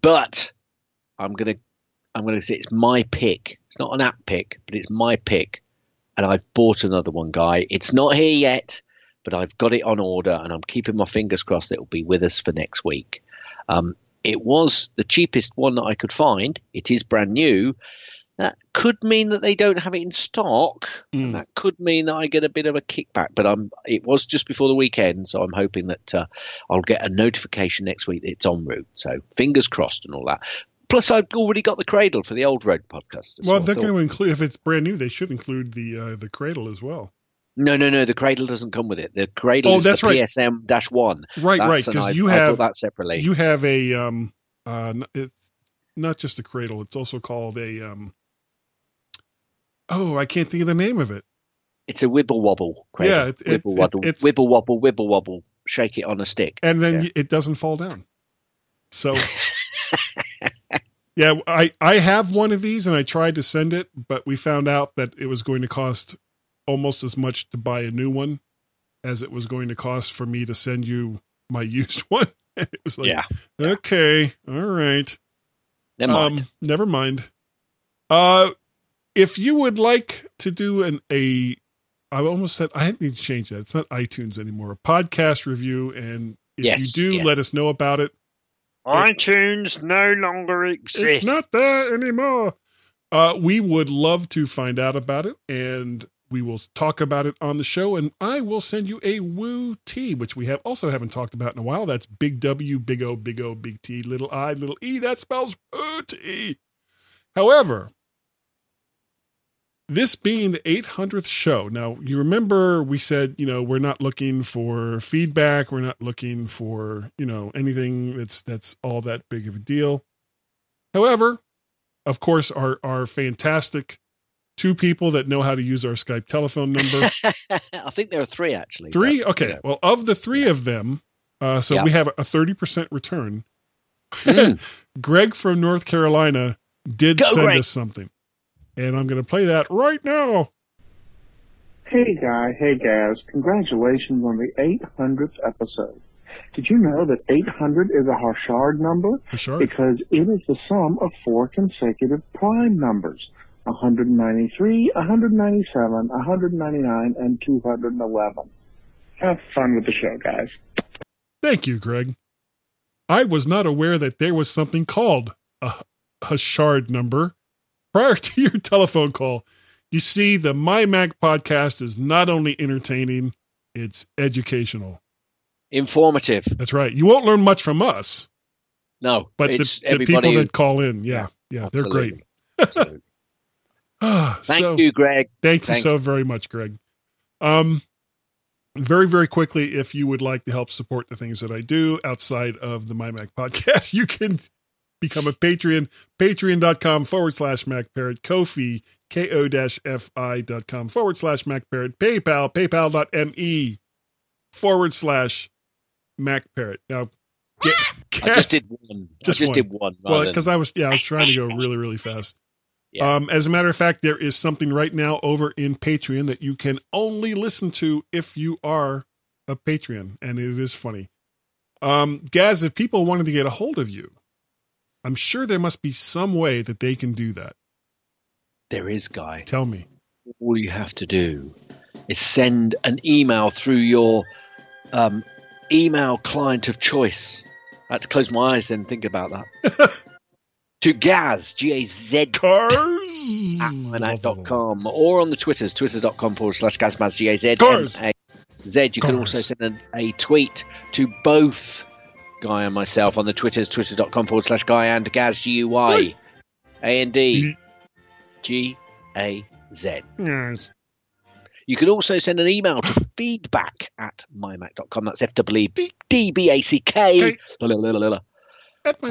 But I'm gonna I'm gonna say it's my pick. It's not an app pick, but it's my pick, and I've bought another one, guy. It's not here yet, but I've got it on order, and I'm keeping my fingers crossed it will be with us for next week. Um, it was the cheapest one that I could find. It is brand new. That could mean that they don't have it in stock, Mm. and that could mean that I get a bit of a kickback. But I'm. It was just before the weekend, so I'm hoping that uh, I'll get a notification next week that it's en route. So fingers crossed and all that. Plus, I've already got the cradle for the old Rode podcast. well, they're going to include if it's brand new, they should include the uh, the cradle as well. No, no, no. The cradle doesn't come with it. The cradle Oh, is that's the right. PSM dash one. Right, That's- right, because you I have that separately. you have a um uh it's not just a cradle. It's also called a um. Oh, I can't think of the name of it. It's a wibble wobble. Cradle. Yeah, it- it- wibble it- wobble, it's- wibble wobble, wibble wobble. Shake it on a stick. and then Yeah. it doesn't fall down. So, yeah, I I have one of these, and I tried to send it, but we found out that it was going to cost almost as much to buy a new one as it was going to cost for me to send you my used one. It was like, yeah, okay, all right, never mind. um, never mind. Uh, if you would like to do an a, I almost said I need to change that. It's not iTunes anymore. A podcast review, and if Yes, you do, yes. let us know about it. iTunes no longer It's exists. not there anymore. Uh, we would love to find out about it, and we will talk about it on the show. And I will send you a Woo T, which we have also haven't talked about in a while. That's Big W, Big O, Big O, Big T, little I, little E. That spells Woo T. However, this being the 800th show, now you remember we said, you know, we're not looking for feedback, we're not looking for, you know, anything that's that's all that big of a deal. However, of course, our our fantastic two people that know how to use our Skype telephone number. I think there are three actually. Three? but, Okay. you know. Well, of the three of them, uh, so Yeah. we have a 30% return. Mm. Greg from North Carolina did Go, send Greg. us something. And I'm going to play that right now. Hey Guy, hey Gaz, congratulations on the 800th episode. Did you know that 800 is a Harshad number? Sure. Because it is the sum of four consecutive prime numbers. 193, 197, 199, and 211. Have fun with the show, guys. Thank you, Greg. I was not aware that there was something called a shard number prior to your telephone call. You see, the My Mac podcast is not only entertaining, it's educational. Informative. That's right. You won't learn much from us, No, but it's the, the people who- that call in, yeah, yeah, they're great. Thank so, you, Greg. Thank you Thank so very much, Greg. Um, very, very quickly, if you would like to help support the things that I do outside of the MyMac podcast, you can become a Patreon, patreon.com forward slash MacParrot, Ko-fi, ko dot com forward slash MacParrot, PayPal, paypal.me forward slash MacParrot. Now, get, I just did one. Just just one. did one. well, because I was, yeah, I was trying to go really, really fast. Yeah. Um, as a matter of fact, there is something right now over in Patreon that you can only listen to if you are a Patreon, and it is funny. Um, Gaz, if people wanted to get a hold of you, I'm sure there must be some way that they can do that. there is, Guy. Tell me. All you have to do is send an email through your um, email client of choice. I had to close my eyes and think about that. to Gaz, G A Z Cars. at mymac.com or on the Twitters, twitter.com forward slash Gazmaz, G A Z Cars. M A Z. You can also send a, a tweet to both Guy and myself on the Twitters, twitter.com forward slash Guy and Gaz, G U Y A N D. G A Z. Yes. You can also send an email to feedback at mymac.com. That's F W D B A C K.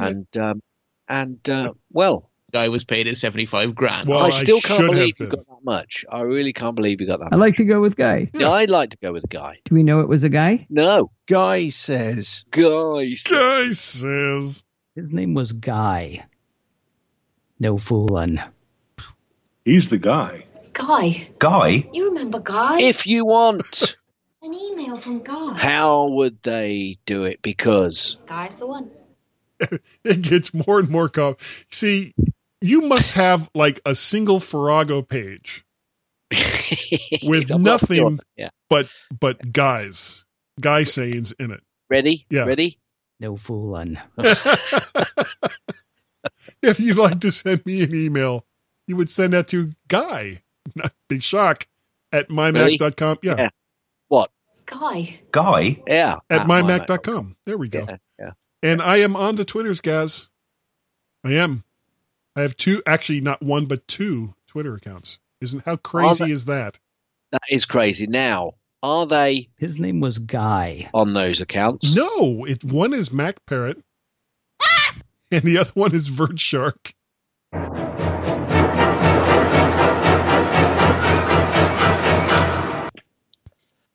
And, um, and uh, well, Guy was paid at 75 grand. Well, I I still can't believe have you got that much. I really can't believe you got that I much. like to go with Guy. Yeah, I'd like to go with guy. Do we know it was a guy? No, Guy says guys. Guy says. his name was Guy. No fooling. He's the guy. Guy, Guy? you remember Guy? If you want, An email from Guy. how would they do it? Because Guy's the one. It gets more and more com See, you must have like a single Farrago page with nothing. Yeah. but but guys, guy sayings in it. Ready? Yeah. Ready? No fooling. if you'd like to send me an email, you would send that to Guy, not Big Shock, at mymac.com. Yeah, Yeah. What? Guy. Guy? Yeah. at Ah, mymac.com. There we go. Yeah. Yeah. And I am on the Twitters, guys. I am. I have two, actually, not one, but two Twitter accounts. Isn't how crazy they- is that? That is crazy. Now, are they His name was Guy. on those accounts? No, it one is Mac Parrot, and the other one is Vert Shark.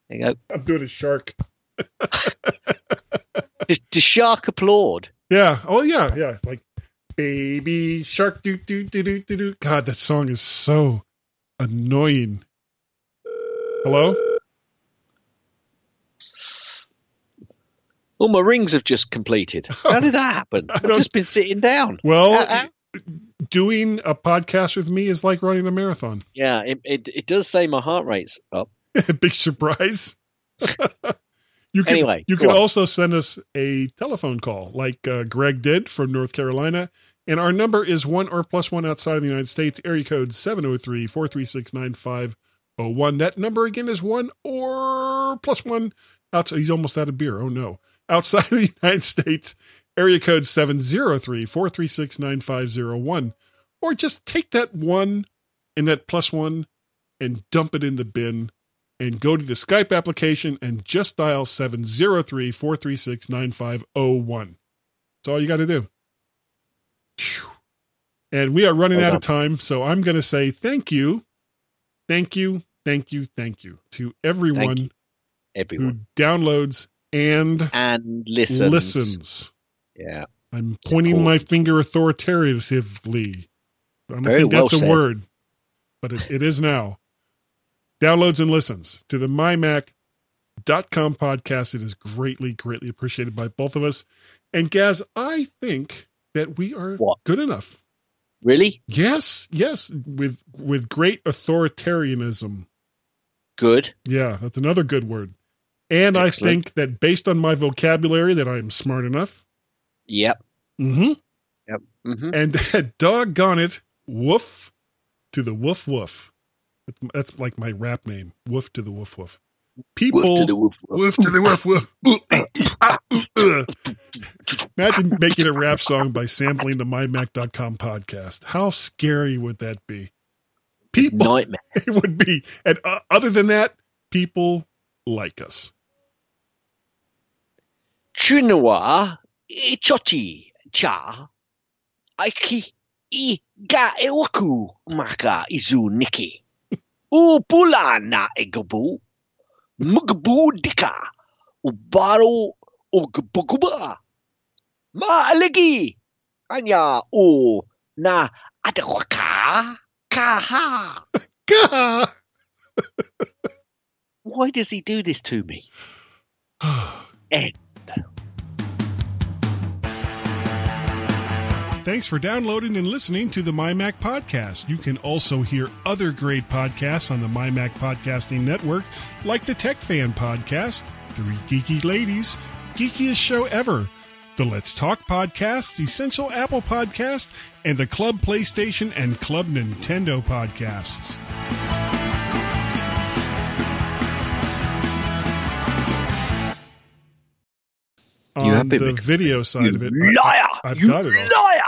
There you go. I'm doing a shark. Does, does Shark applaud? Yeah. Oh yeah, yeah. Like baby shark do do do do do do. God, that song is so annoying. Hello? All my rings have just completed. How did that happen? I've just been sitting down. Well, doing a podcast with me is like running a marathon. yeah, it, it, it does say my heart rate's up. Big surprise. you can Anyway, you can on. also send us a telephone call like uh, Greg did from North Carolina. And our number is one or plus one outside of the United States, area code 703 436 9501. That number again is one or plus one outside. He's almost out of beer. Oh no. Outside of the United States, area code 703 436 9501. Or just take that one and that plus one and dump it in the bin and go to the Skype application and just dial 703 436 9501. That's all you got to do. And we are running out of time, so I'm going to say thank you, thank you, thank you, thank you to everyone you. Everyone. who downloads and And listens. listens. Yeah. I'm pointing my finger authoritatively. I don't Very think well that's a said. word, but it, it is now. Downloads and listens to the mymac.com podcast. It is greatly, greatly appreciated by both of us. And Gaz, I think that we are What? good enough. Really? Yes, yes, with with great authoritarianism. Good. Yeah, that's another good word. And I think that based on my vocabulary that I am smart enough. Yep. Mm-hmm. Yep. Mm-hmm. And that doggone it, woof to the woof woof. That's, like my rap name. Woof to the woof woof. People Woof to the woof woof. woof to the woof woof. Ooh, ooh. Imagine making a rap song by sampling the mymac.com podcast. How scary would that be? People Nightmare. it would be. And uh, other than that, people like us. Chunua ichochi cha aiki i ga ewaku maka izu niki. Upula na egabu. Mugabu dika. Ubaro ugabuguba. Ma aligi. Anya o na adawaka kaha. Gah! Why does he do this to me? Ed. Thanks for downloading and listening to the MyMac Podcast. You can also hear other great podcasts on the MyMac Podcasting Network, like the Tech Fan Podcast, Three Geeky Ladies, Geekiest Show Ever, the Let's Talk Podcast, Essential Apple Podcast, and the Club PlayStation and Club Nintendo Podcasts. You On the video side of it, liar! I, have you got it all. liar!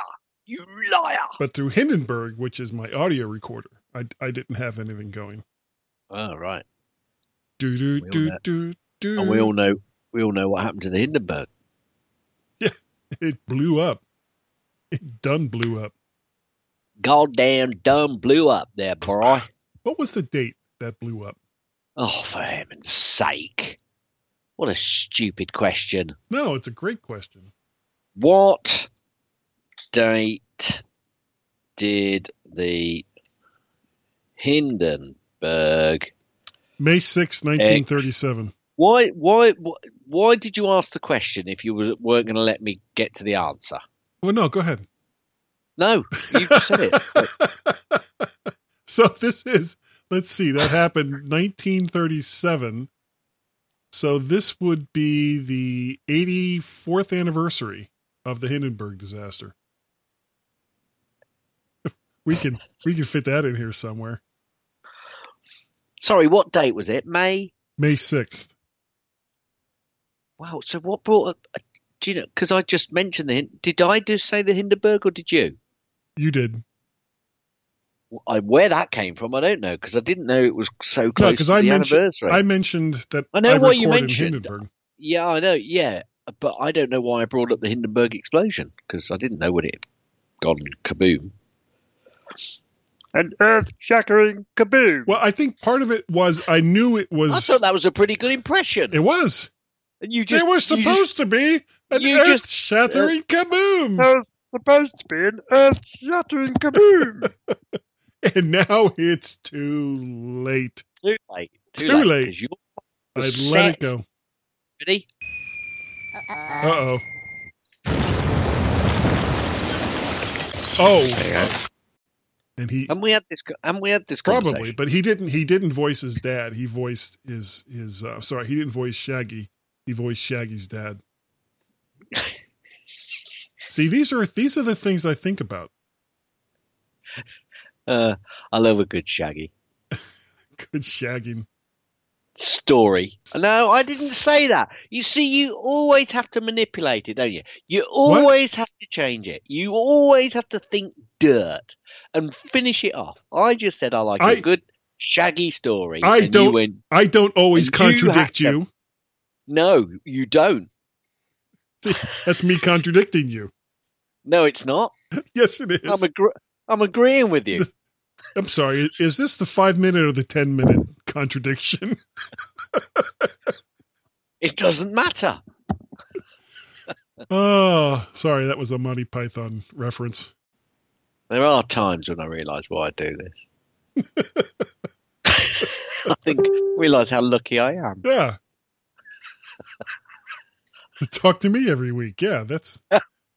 You liar! But through Hindenburg, which is my audio recorder, I, I didn't have anything going. Oh, right. Do do do do do. And we all know we all know what happened to the Hindenburg. Yeah, It blew up. It done blew up. Goddamn dumb blew up there, boy. What was the date that blew up? Oh, for heaven's sake. What a stupid question. No, it's a great question. What date did the Hindenburg May sixth, 1937. Why, why, why did you ask the question if you were- weren't going to let me get to the answer? Well, no, go ahead. No, you said it. So this is, let's see, that happened 1937. So this would be the 84th anniversary of the Hindenburg disaster. We can we can fit that in here somewhere. Sorry, what date was it? May. May 6th. Wow. So what brought up? Do you know? Because I just mentioned the. Did I just say the Hindenburg or did you? You did. I, where that came from, I don't know because I didn't know it was so No, close because to I the mentioned anniversary. I mentioned that I know I what you mentioned. Hindenburg. Yeah, I know. Yeah, but I don't know why I brought up the Hindenburg explosion because I didn't know when it had gone kaboom. An earth shattering kaboom. Well, I think part of it was I knew it was I thought that was a pretty good impression. it was. And you just There was you supposed just- to be an earth shattering kaboom. There's supposed to be an earth shattering kaboom. and now it's too late. too late. Too, Too late. late. 'cause you're I'd let it go. Ready? Uh oh. Oh. And he And we had this. And we had this probably, but he didn't. He didn't voice his dad. He voiced his his. Uh, sorry, he didn't voice Shaggy. He voiced Shaggy's dad. See, these are these are the things I think about. Uh, I love a good Shaggy Good shagging. Story. No, I didn't say that. You see, you always have to manipulate it, don't you? You always have to change it. You always have to think dirt and finish it off. I just said I like I- a good Shaggy story. I don't- went, I don't always you contradict to- you. no, you don't. That's me contradicting you. No, it's not. Yes, it is. I'm, I'm agreeing with you. I'm sorry. Is this the five minute or the ten minute contradiction? It doesn't matter. Oh, sorry. That was a Monty Python reference. There are times when I realise why I do this. I think realise how lucky I am. Yeah. Talk to me every week. Yeah, that's.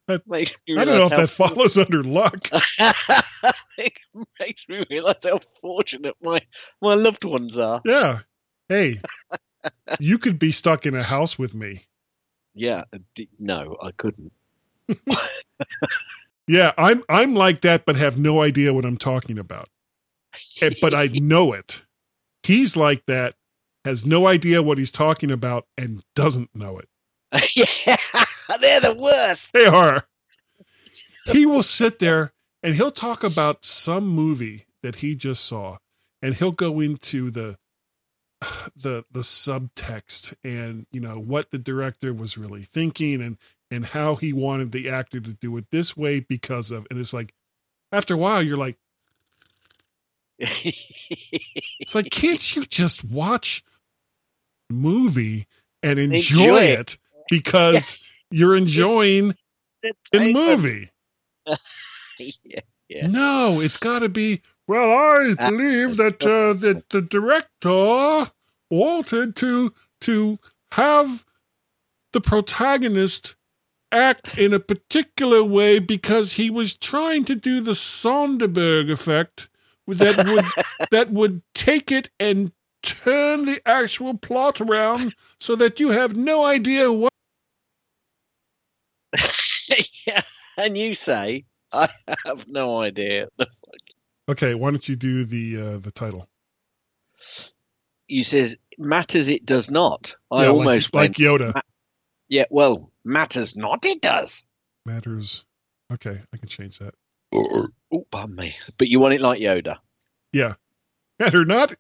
That, I don't know if that follows under luck. it makes me realise how fortunate my my loved ones are. Yeah. Hey, you could be stuck in a house with me. Yeah, d- no, I couldn't. Yeah, I'm I'm like that, but have no idea what I'm talking about. Eh, But I know it. He's like that, has no idea what he's talking about, and doesn't know it. yeah, they're the worst. They are. He will sit there and he'll talk about some movie that he just saw, and he'll go into the the the subtext and you know what the director was really thinking and and how he wanted the actor to do it this way because of and it's like after a while you're like it's like can't you just watch movie and enjoy, Enjoy it. it. because you're enjoying the movie yeah, yeah. no it's got to be well i believe that uh, that the director wanted to to have the protagonist act in a particular way because he was trying to do the Sonderberg effect that would that would take it and turn the actual plot around so that you have no idea what yeah. And you say, I have no idea. Okay, why don't you do the uh, the title? You says matters it does not. I Yeah, almost like went, Yoda. "Ma- Yeah, well, matters not. It does. Matters. Okay, I can change that. Oh, pardon me. But you want it like Yoda. Yeah. Matter not,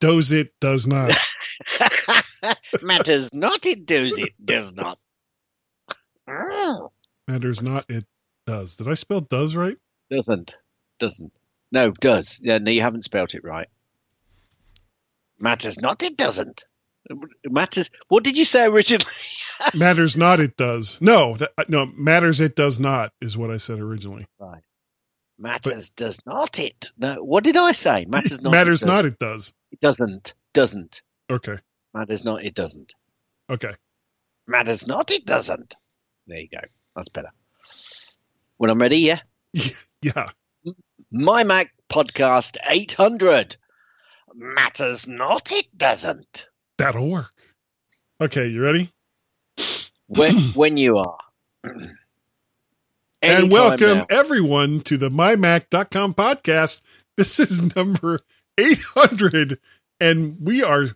does it, does not. Matters not, it does it, does not. Matters not, it does. Did I spell does right? Doesn't. Doesn't. No, does. Yeah, no, you haven't spelt it right. Matters not, it doesn't. Matters. What did you say originally? matters not, it does. No, that, uh, no, matters it does not is what I said originally. Right. Matters does not it. No, what did I say? Matters not. matters it doesn't. it does. It doesn't. Doesn't. Okay. Matters not, it doesn't. Okay. Matters not, it doesn't. There you go. That's better. When I'm ready, yeah? Yeah. My Mac Podcast 800. Matters not, it doesn't. That'll work. Okay, you ready? When, when you are. and welcome now. everyone to the mymac.com podcast. This is number 800 and we are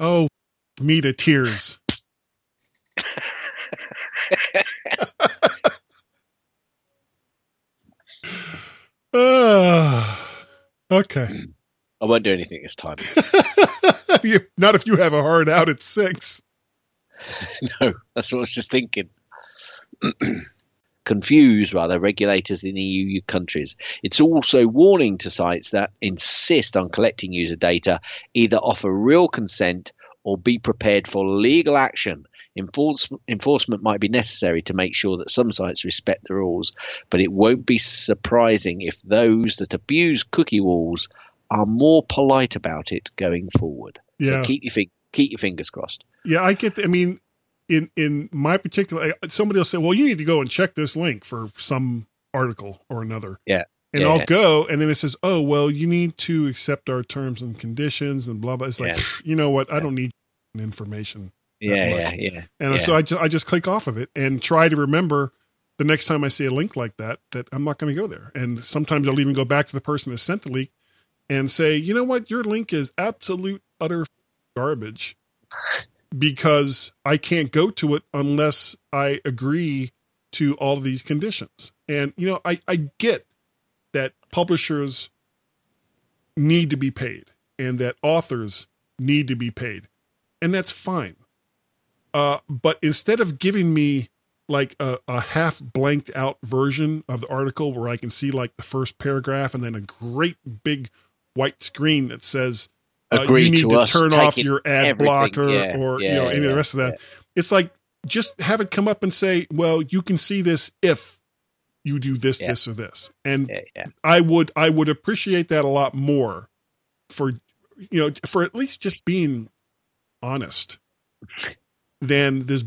oh me to tears. Okay. I won't do anything this time. You- Not if you have a hard out at 6. no, that's what I was just thinking. Confuse, rather, regulators in EU countries. It's also warning to sites that insist on collecting user data, either offer real consent or be prepared for legal action. Enforce- enforcement might be necessary to make sure that some sites respect the rules, but it won't be surprising if those that abuse cookie walls are more polite about it going forward. Yeah. So keep your, fing- keep your fingers crossed. Yeah, I get. The, I mean, in in my particular, somebody will say, "Well, you need to go and check this link for some article or another." Yeah. And Yeah, I'll yeah. go, and then it says, "Oh, well, you need to accept our terms and conditions and blah blah." It's like, Yeah. "Pfft, you know what? I don't need information. Yeah, much." yeah, yeah. And yeah. so I just I just click off of it and try to remember the next time I see a link like that that I'm not going to go there. And sometimes I'll even go back to the person that sent the link and say, you know what, your link is absolute utter garbage because I can't go to it unless I agree to all of these conditions. And you know, I I get that publishers need to be paid and that authors need to be paid. And that's fine. Uh, but instead of giving me like a, a half blanked out version of the article where I can see like the first paragraph and then a great big white screen that says uh, you need to to, turn off your ad blocker Yeah, or you yeah, know any of the rest of that. It's like just have it come up and say, well, you can see this if you do this, Yeah. this, or this, and Yeah, yeah. I would I would appreciate that a lot more for you know for at least just being honest than this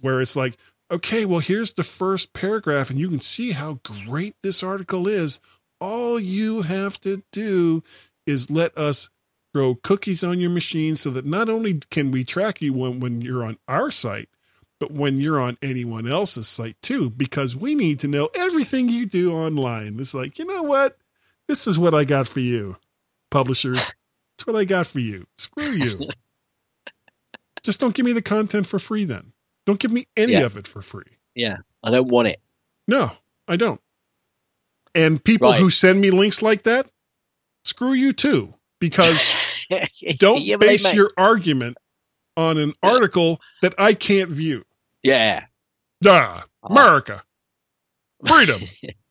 where it's like okay well here's the first paragraph and you can see how great this article is. All you have to do is let us grow cookies on your machine so that not only can we track you when, when you're on our site but when you're on anyone else's site too because we need to know everything you do online. It's like you know what? This is what i got for you publishers. That's what i got for you. Screw you just don't give me the content for free then. Don't give me any Yeah. of it for free. Yeah, I don't want it. no i don't. And people Right. who send me links like that screw you too because don't Yeah, they base your argument on an article that i can't view. Yeah. ah, america. Freedom